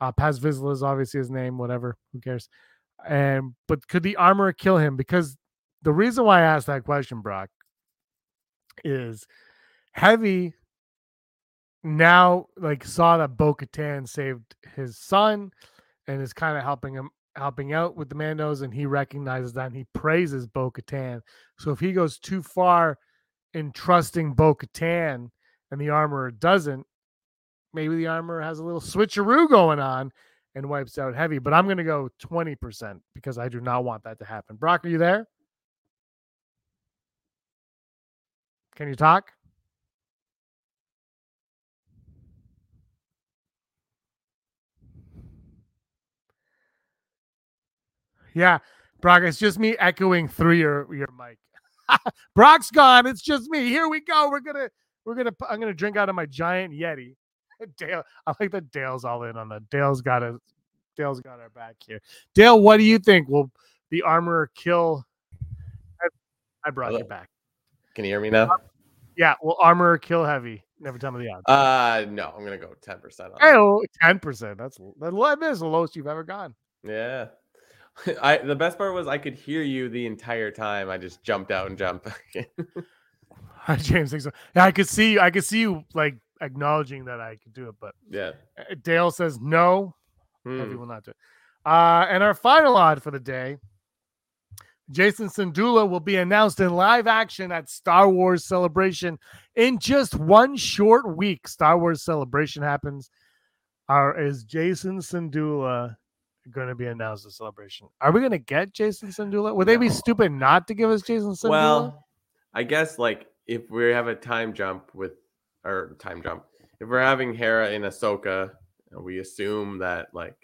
Uh, Paz Vizsla is obviously his name, whatever. Who cares? And but could the armor kill him? Because the reason why I asked that question, Brock, is Heavy now like saw that Bo Katan saved his son and is kind of helping him helping out with the Mandos, and he recognizes that and he praises Bo Katan. So if he goes too far in trusting Bo Katan and the armor doesn't, maybe the armor has a little switcheroo going on and wipes out heavy. But I'm going to go 20% because I do not want that to happen. Brock, are you there? Can you talk? Yeah, Brock, it's just me echoing through your your mic. Brock's gone. It's just me. Here we go. We're gonna we're gonna I'm gonna drink out of my giant Yeti. Dale, I like that Dale's all in on that. Dale's got a Dale's got our back here. Dale, what do you think? Will the armor kill? I, I brought Hello. you back. Can you hear me now? Yeah, will armor kill heavy? Never tell me the odds. Uh no, I'm gonna go 10% on Hey, it. oh, 10%. That's that is the lowest you've ever gone. Yeah. I the best part was I could hear you the entire time. I just jumped out and jumped. James thinks so. Yeah, I could see you. I could see you like acknowledging that I could do it, but yeah. uh, Dale says no. Heavy Hmm. will not do it. Uh, and our final odd for the day Jacen Syndulla will be announced in live action at Star Wars Celebration in just one short week. Star Wars Celebration happens. Our, is Jacen Syndulla going to be announced at Celebration? Are we going to get Jacen Syndulla? Would they be stupid not to give us Jacen Syndulla? Well, I guess like if we have a time jump with or time jump, if we're having Hera in Ahsoka, we assume that like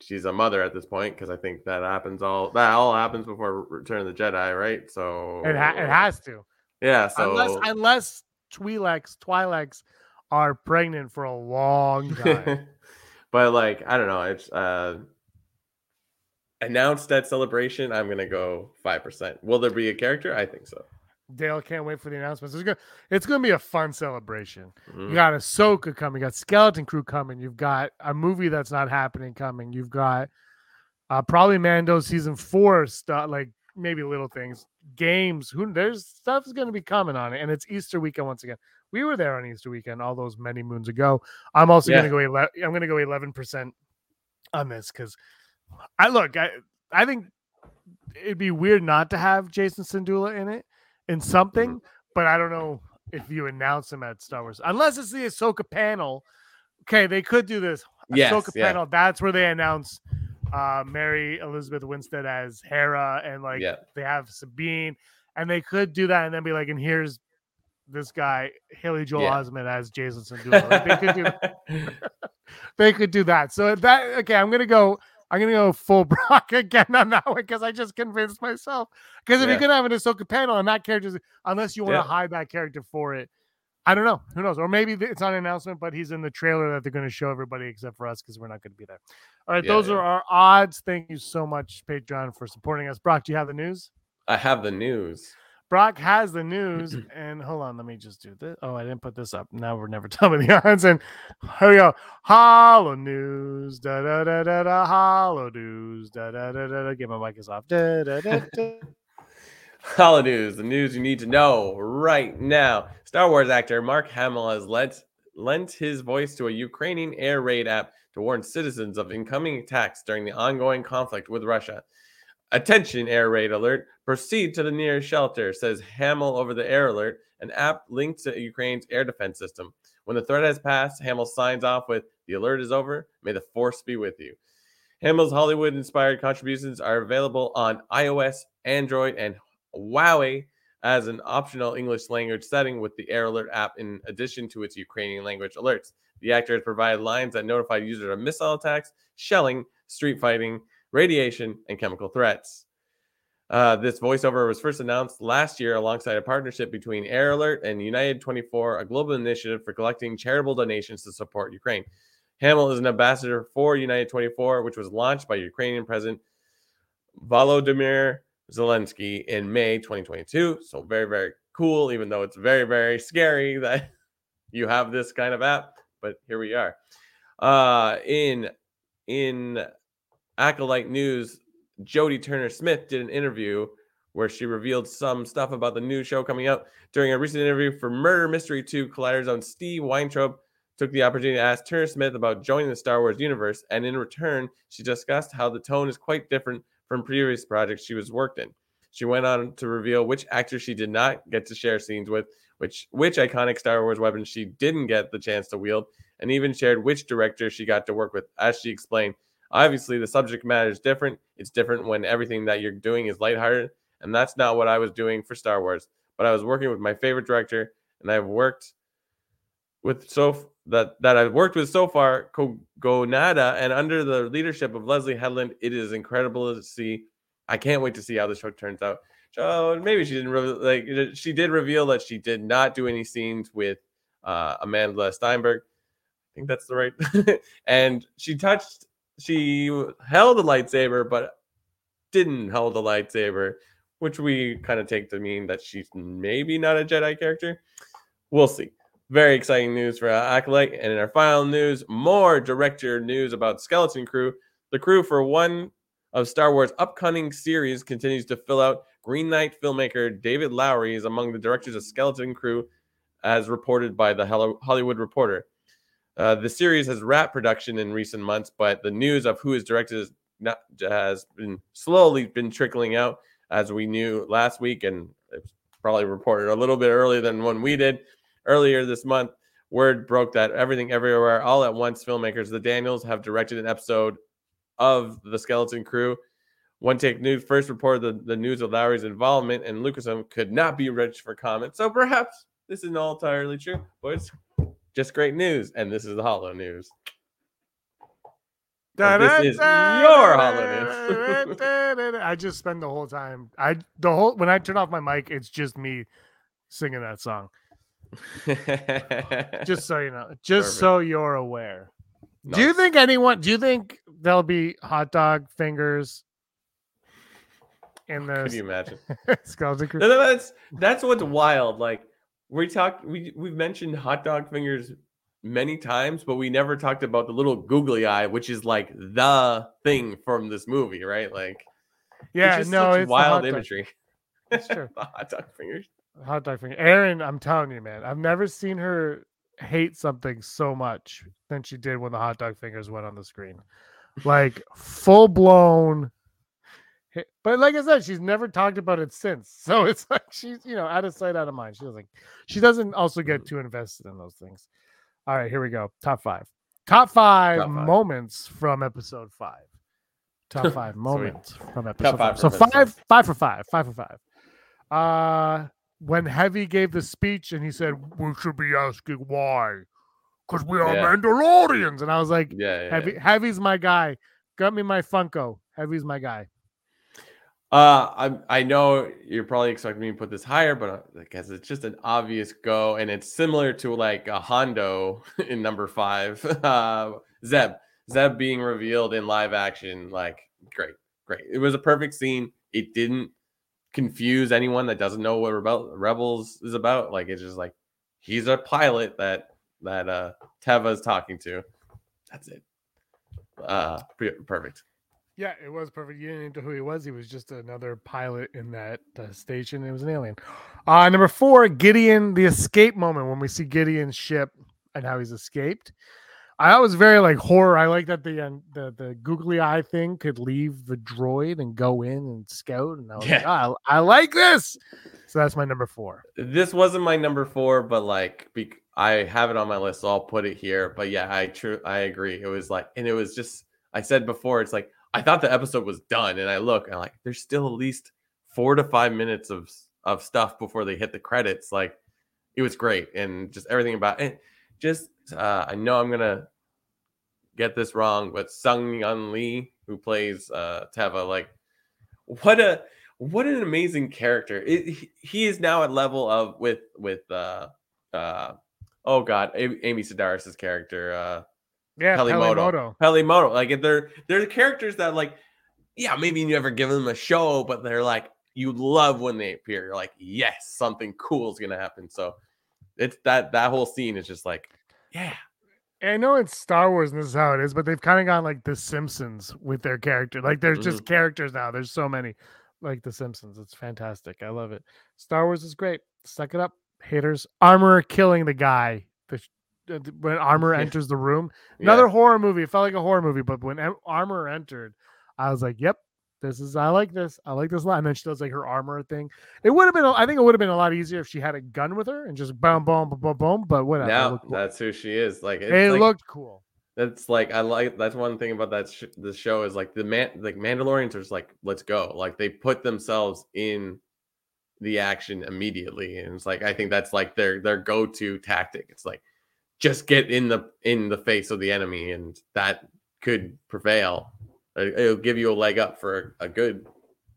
she's a mother at this point because I think that happens all that all happens before Return of the Jedi, right? So it, ha- it has to. yeah. So unless unless Twi'leks Twi'leks are pregnant for a long time. But like I don't know, it's uh announced at celebration. I'm gonna go five percent. Will there be a character? I think so. Dale can't wait for the announcements. It's gonna it's gonna be a fun celebration. You Mhm. got Ahsoka coming, you got Skeleton Crew coming, you've got a movie that's not happening coming, you've got uh probably Mando season four stuff, like maybe little things, games. Who there's stuff's gonna be coming on it, and it's Easter weekend once again. We were there on Easter weekend all those many moons ago. I'm also Yeah. gonna go. I'm gonna go 11 percent on this because I look. I I think it'd be weird not to have Jacen Syndulla in it in something, but I don't know if you announce him at Star Wars unless it's the Ahsoka panel. Okay, they could do this. Yes, Ahsoka yeah. panel. That's where they announce uh, Mary Elizabeth Winstead as Hera, and like yeah. they have Sabine, and they could do that and then be like, and here's this guy Haley Joel Yeah. Osment as Jacen Syndulla. Like, they could do they could do that. So that okay, I'm gonna go. I'm gonna go full Brock again on that one because I just convinced myself. Because if Yeah. you're gonna have an Ahsoka panel and that character's unless you want to Yeah. hide that character for it, I don't know. Who knows? Or maybe it's not an announcement, but he's in the trailer that they're gonna show everybody except for us because we're not gonna be there. All right, Yeah, those yeah. are our odds. Thank you so much, Patreon, for supporting us. Brock, do you have the news? I have the news. Brock has the news, and hold on, let me just do this. Oh, I didn't put this up. Now we're never with the odds. And here we go. Hollow news. Da da da da da. Hollow news. Da da da da da. Get my mic is off. Da da da da. Hollow news, the news you need to know right now. Star Wars actor Mark Hamill has lent lent his voice to a Ukrainian air raid app to warn citizens of incoming attacks during the ongoing conflict with Russia. Attention, air raid alert. Proceed to the nearest shelter, says Hamill over the air alert, an app linked to Ukraine's air defense system. When the threat has passed, Hamill signs off with, The alert is over. May the force be with you. Hamill's Hollywood inspired contributions are available on iOS, Android, and Huawei as an optional English language setting with the Air Alert app in addition to its Ukrainian language alerts. The actor has provided lines that notify users of missile attacks, shelling, street fighting, radiation, and chemical threats. Uh, this voiceover was first announced last year alongside a partnership between Air Alert and United 24, a global initiative for collecting charitable donations to support Ukraine. Hamill is an ambassador for United 24, which was launched by Ukrainian President Volodymyr Zelensky in May 2022. So, very, very cool, even though it's very, very scary that you have this kind of app. But here we are. Uh, in in acolyte news, Jodie Turner Smith did an interview where she revealed some stuff about the new show coming out. During a recent interview for Murder Mystery 2, Collider's own Steve Weintraub took the opportunity to ask Turner Smith about joining the Star Wars universe, and in return, she discussed how the tone is quite different from previous projects she was worked in. She went on to reveal which actors she did not get to share scenes with, which which iconic Star Wars weapons she didn't get the chance to wield, and even shared which director she got to work with. As she explained, obviously the subject matter is different. It's different when everything that you're doing is lighthearted, and that's not what I was doing for Star Wars. But I was working with my favorite director, and I've worked with so that that I've worked with so far, Gonada, and under the leadership of Leslye Headland, it is incredible to see. I can't wait to see how the show turns out. So maybe she didn't really like. She did reveal that she did not do any scenes with uh, Amandla Stenberg. I think that's the right. and she touched. She held a lightsaber, but didn't hold a lightsaber, which we kind of take to mean that she's maybe not a Jedi character. We'll see. Very exciting news for Acolyte. And in our final news, more director news about Skeleton Crew. The crew for one of Star Wars' upcoming series continues to fill out. Green Knight filmmaker David Lowery is among the directors of Skeleton Crew, as reported by the Hollywood Reporter. Uh, the series has wrapped production in recent months, but the news of who is directed is not, has been slowly been trickling out, as we knew last week, and it's probably reported a little bit earlier than when we did. Earlier this month, word broke that Everything Everywhere All at Once filmmakers, the Daniels, have directed an episode of The Skeleton Crew. One Take News first reported the, the news of Lowery's involvement, and Lucasfilm could not be reached for comment. So perhaps this isn't all entirely true, it's just great news. And this is the Hollow News. this is your Hollow News. I just spend the whole time. I the whole when I turn off my mic, it's just me singing that song just so you know, just Perfect. so you're aware. Nice. Do you think anyone? Do you think there'll be hot dog fingers in the? Can you imagine? skeleton crew? No, no, that's that's what's wild. Like we talked, we we've mentioned hot dog fingers many times, but we never talked about the little googly eye, which is like the thing from this movie, right? Like, yeah, it's no, it's wild imagery. That's true. hot dog fingers. Hot dog finger. Aaron, I'm telling you, man, I've never seen her hate something so much than she did when the hot dog fingers went on the screen. Like full blown. But like I said, she's never talked about it since. So it's like she's, you know, out of sight, out of mind. She doesn't she doesn't also get too invested in those things. All right, here we go. Top five. Top five, Top five. moments from episode five. Top five moments from episode five. five. So five, five for five. Five for five. Uh when Heavy gave the speech and he said, "We should be asking why, because we are yeah. Mandalorians," and I was like, "Yeah, yeah Heavy, Heavy's my guy. Got me my Funko. Heavy's my guy." Uh, I I know you're probably expecting me to put this higher, but uh, it's just an obvious go, and it's similar to like a Hondo in number five. Uh, Zeb, Zeb being revealed in live action, like great, great. It was a perfect scene. It didn't confuse anyone that doesn't know what Rebel, Rebels is about. Like it's just like he's a pilot that that uh Teva is talking to. That's it. Uh, perfect. Yeah, it was perfect. You didn't know who he was. He was just another pilot in that uh, station. It was an alien. Uh, number four, Gideon, the escape moment when we see Gideon's ship and how he's escaped. I was very like horror. I like that the uh, the the googly eye thing could leave the droid and go in and scout. And I was like, Yeah. "Ah, I, I like this. So that's my number four. This wasn't my number four, but like bec- I have it on my list, so I'll put it here. But yeah, I true I agree. It was like, and it was just I said before, it's like I thought the episode was done, and I look and like there's still at least four to five minutes of of stuff before they hit the credits. Like it was great, and just everything about it. Just uh, I know I'm gonna get this wrong, but Sung Yun Lee, who plays uh, Teva, like what a what an amazing character. It, he, is now at level of with with uh uh oh god, Amy Sedaris's character uh Yeah, Peli Motto. Pelimoto. Peli Motto. Like they're they're the characters that like yeah, maybe you never give them a show, but they're like you love when they appear. You're like, yes, something cool is gonna happen. So it's that that whole scene is just like, yeah, I know it's Star Wars and this is how it is, but they've kind of gone like The Simpsons with their character. Like there's just mm-hmm. characters now. There's so many like The Simpsons. It's fantastic. I love it. Star Wars is great. Suck it up, haters. Armor killing the guy. The, sh- uh, th- Uh, when Armor Yeah. enters the room. yeah. Another horror movie. It felt like a horror movie, but when Em- Armor entered, I was like, "Yep, this is. I like this. I like this a lot." And then she does like her armor thing. It would have been. I think it would have been a lot easier if she had a gun with her and just boom, boom, boom, boom, boom. But whatever. looked cool. that's who she is. Like it's it like, looked cool. That's like I like that's one thing about that sh- the show is like the man like Mandalorians are just like let's go like they put themselves in the action immediately and it's like I think that's like their their go to tactic it's like just get in the in the face of the enemy and that could prevail It- it'll give you a leg up for a good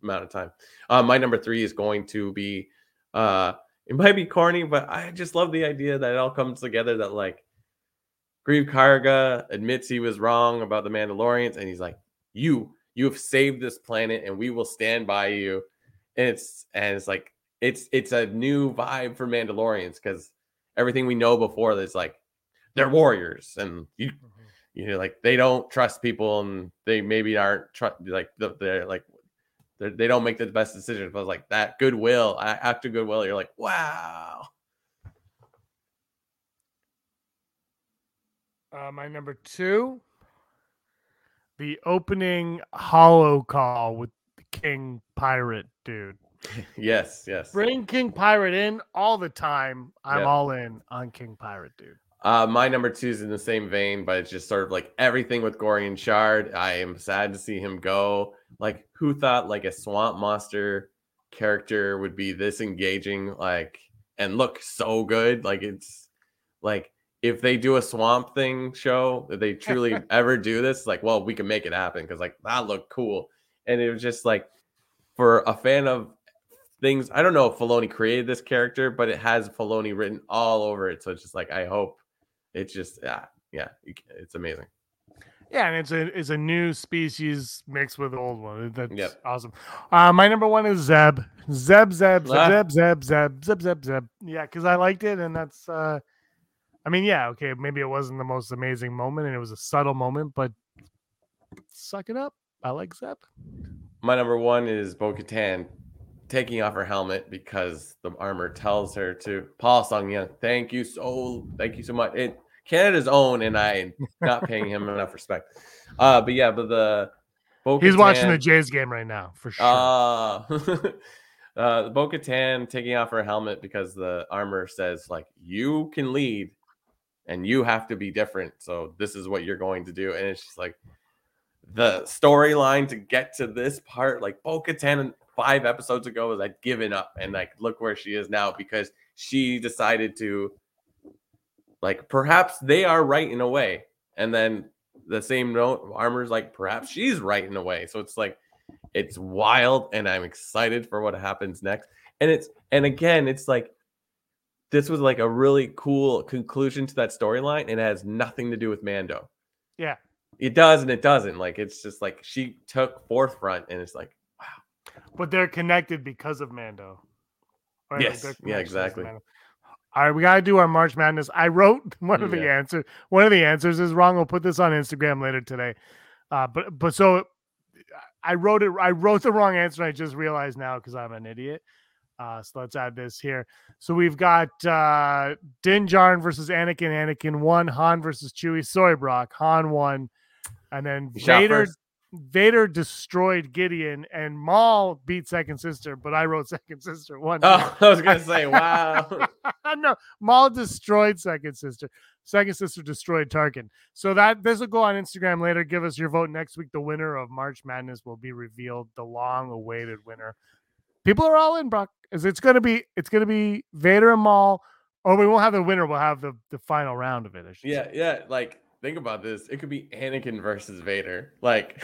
amount of time uh, my number three is going to be uh it might be corny but I just love the idea that it all comes together that like Greef Karga admits he was wrong about the Mandalorians, and he's like, "You, you have saved this planet, and we will stand by you." And it's and it's like it's it's a new vibe for Mandalorians because everything we know before is like they're warriors, and you you know like they don't trust people, and they maybe aren't tr- like they're like they're, they don't make the best decisions. But like that goodwill, a- act of goodwill, you're like, wow. Uh, my number two, the opening holo call with the King Pirate dude. Yes, yes. Bring King Pirate in all the time. I'm Yeah. all in on King Pirate dude. Uh, my number two is in the same vein, but it's just sort of like everything with Gorian Shard. I am sad to see him go. Like, who thought like a swamp monster character would be this engaging, like, and look so good? Like, it's like if they do a swamp thing show, if they truly ever do this, like, well, we can make it happen because like that looked cool. And it was just like for a fan of things. I don't know if Filoni created this character, but it has Filoni written all over it. So it's just like I hope it's just yeah, yeah, it's amazing. Yeah, and it's a it's a new species mixed with old one. That's Yep. awesome. Uh, my number one is Zeb. Zeb, Zeb, Zeb, Ah. Zeb, Zeb, Zeb, Zeb, Zeb, Zeb. Yeah, because I liked it, and that's. uh I mean, yeah, okay, maybe it wasn't the most amazing moment, and it was a subtle moment, but suck it up. I like Zeb. My number one is Bo Katan taking off her helmet because the armor tells her to. Paul Sung Young, thank you so thank you so much. It Canada's own, and I not paying him enough respect. Uh, but yeah, but the Bo He's watching the Jays game right now for sure. Uh, uh Bo Katan taking off her helmet because the armor says like you can lead and you have to be different. So this is what you're going to do. And it's just like the storyline to get to this part, like Bo Katan five episodes ago was like given up and like look where she is now because she decided to like perhaps they are right in a way. And then the same note, armor's like perhaps she's right in a way. So it's like it's wild and i'm excited for what happens next and it's and again it's like this was like a really cool conclusion to that storyline and it has nothing to do with mando yeah. it does and it doesn't like it's just like she took forefront and it's like wow. But they're connected because of Mando. Like, Yes, their yeah, exactly. All right, we gotta do our March Madness. I wrote one of the answers. One of the answers is wrong. We'll put this on Instagram later today. Uh, but but so I wrote it. I wrote the wrong answer. I just realized now because I'm an idiot. Uh, so let's add this here. So we've got uh, Din Djarin versus Anakin. Anakin won. Han versus Chewie. Sorry, Brock. Han won. And then Vader. Vader destroyed Gideon, and Maul beat Second Sister. But I wrote Second Sister one. Oh, I was gonna say, wow. no, Maul destroyed Second Sister. Second Sister destroyed Tarkin. So that this will go on Instagram later. Give us your vote next week. The winner of March Madness will be revealed. The long-awaited winner. People are all in, Brock. Is it's gonna be it's gonna be Vader and Maul. Or we won't have the winner. We'll have the the final round of it. Yeah, say. yeah. Like, think about this. It could be Anakin versus Vader. Like,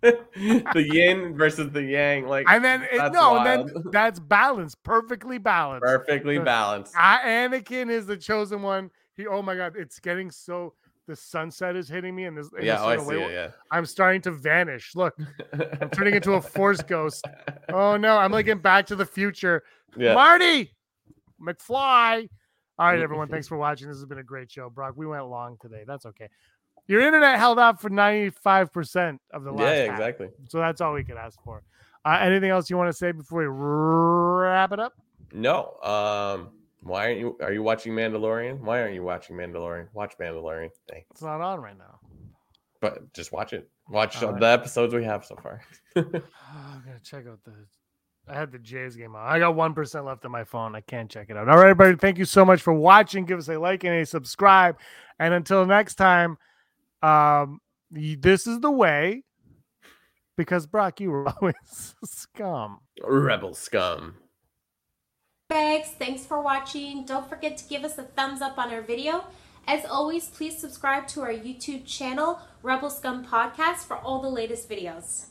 the yin versus the yang. Like, And then it, no, and then that's balanced, perfectly balanced. perfectly balanced. I, Anakin is the chosen one. He, oh my god, it's getting so. The sunset is hitting me, and this. yeah, this oh, I see it, yeah. I'm starting to vanish. Look, I'm turning into a force ghost. Oh no, I'm like in Back to the Future. yeah. Marty McFly. All right, everyone. Thanks for watching. This has been a great show, Brock. We went long today. That's okay. Your internet held out for 95% of the last yeah, half. exactly. So that's all we could ask for. Uh, anything else you want to say before we wrap it up? No. Um. Why aren't you? Are you watching Mandalorian? Why aren't you watching Mandalorian? Watch Mandalorian. Thanks. It's not on right now. But just watch it. Watch All right. the episodes we have so far. I'm gonna check out the. I had the Jays game on. I got one percent left on my phone. I can't check it out. All right, everybody. Thank you so much for watching. Give us a like and a subscribe. And until next time, um, this is the way. Because Brock, you were always scum. Rebel scum. Thanks. thanks for watching. Don't forget to give us a thumbs up on our video. As always, please subscribe to our YouTube channel, Rebel Scum Podcast, for all the latest videos.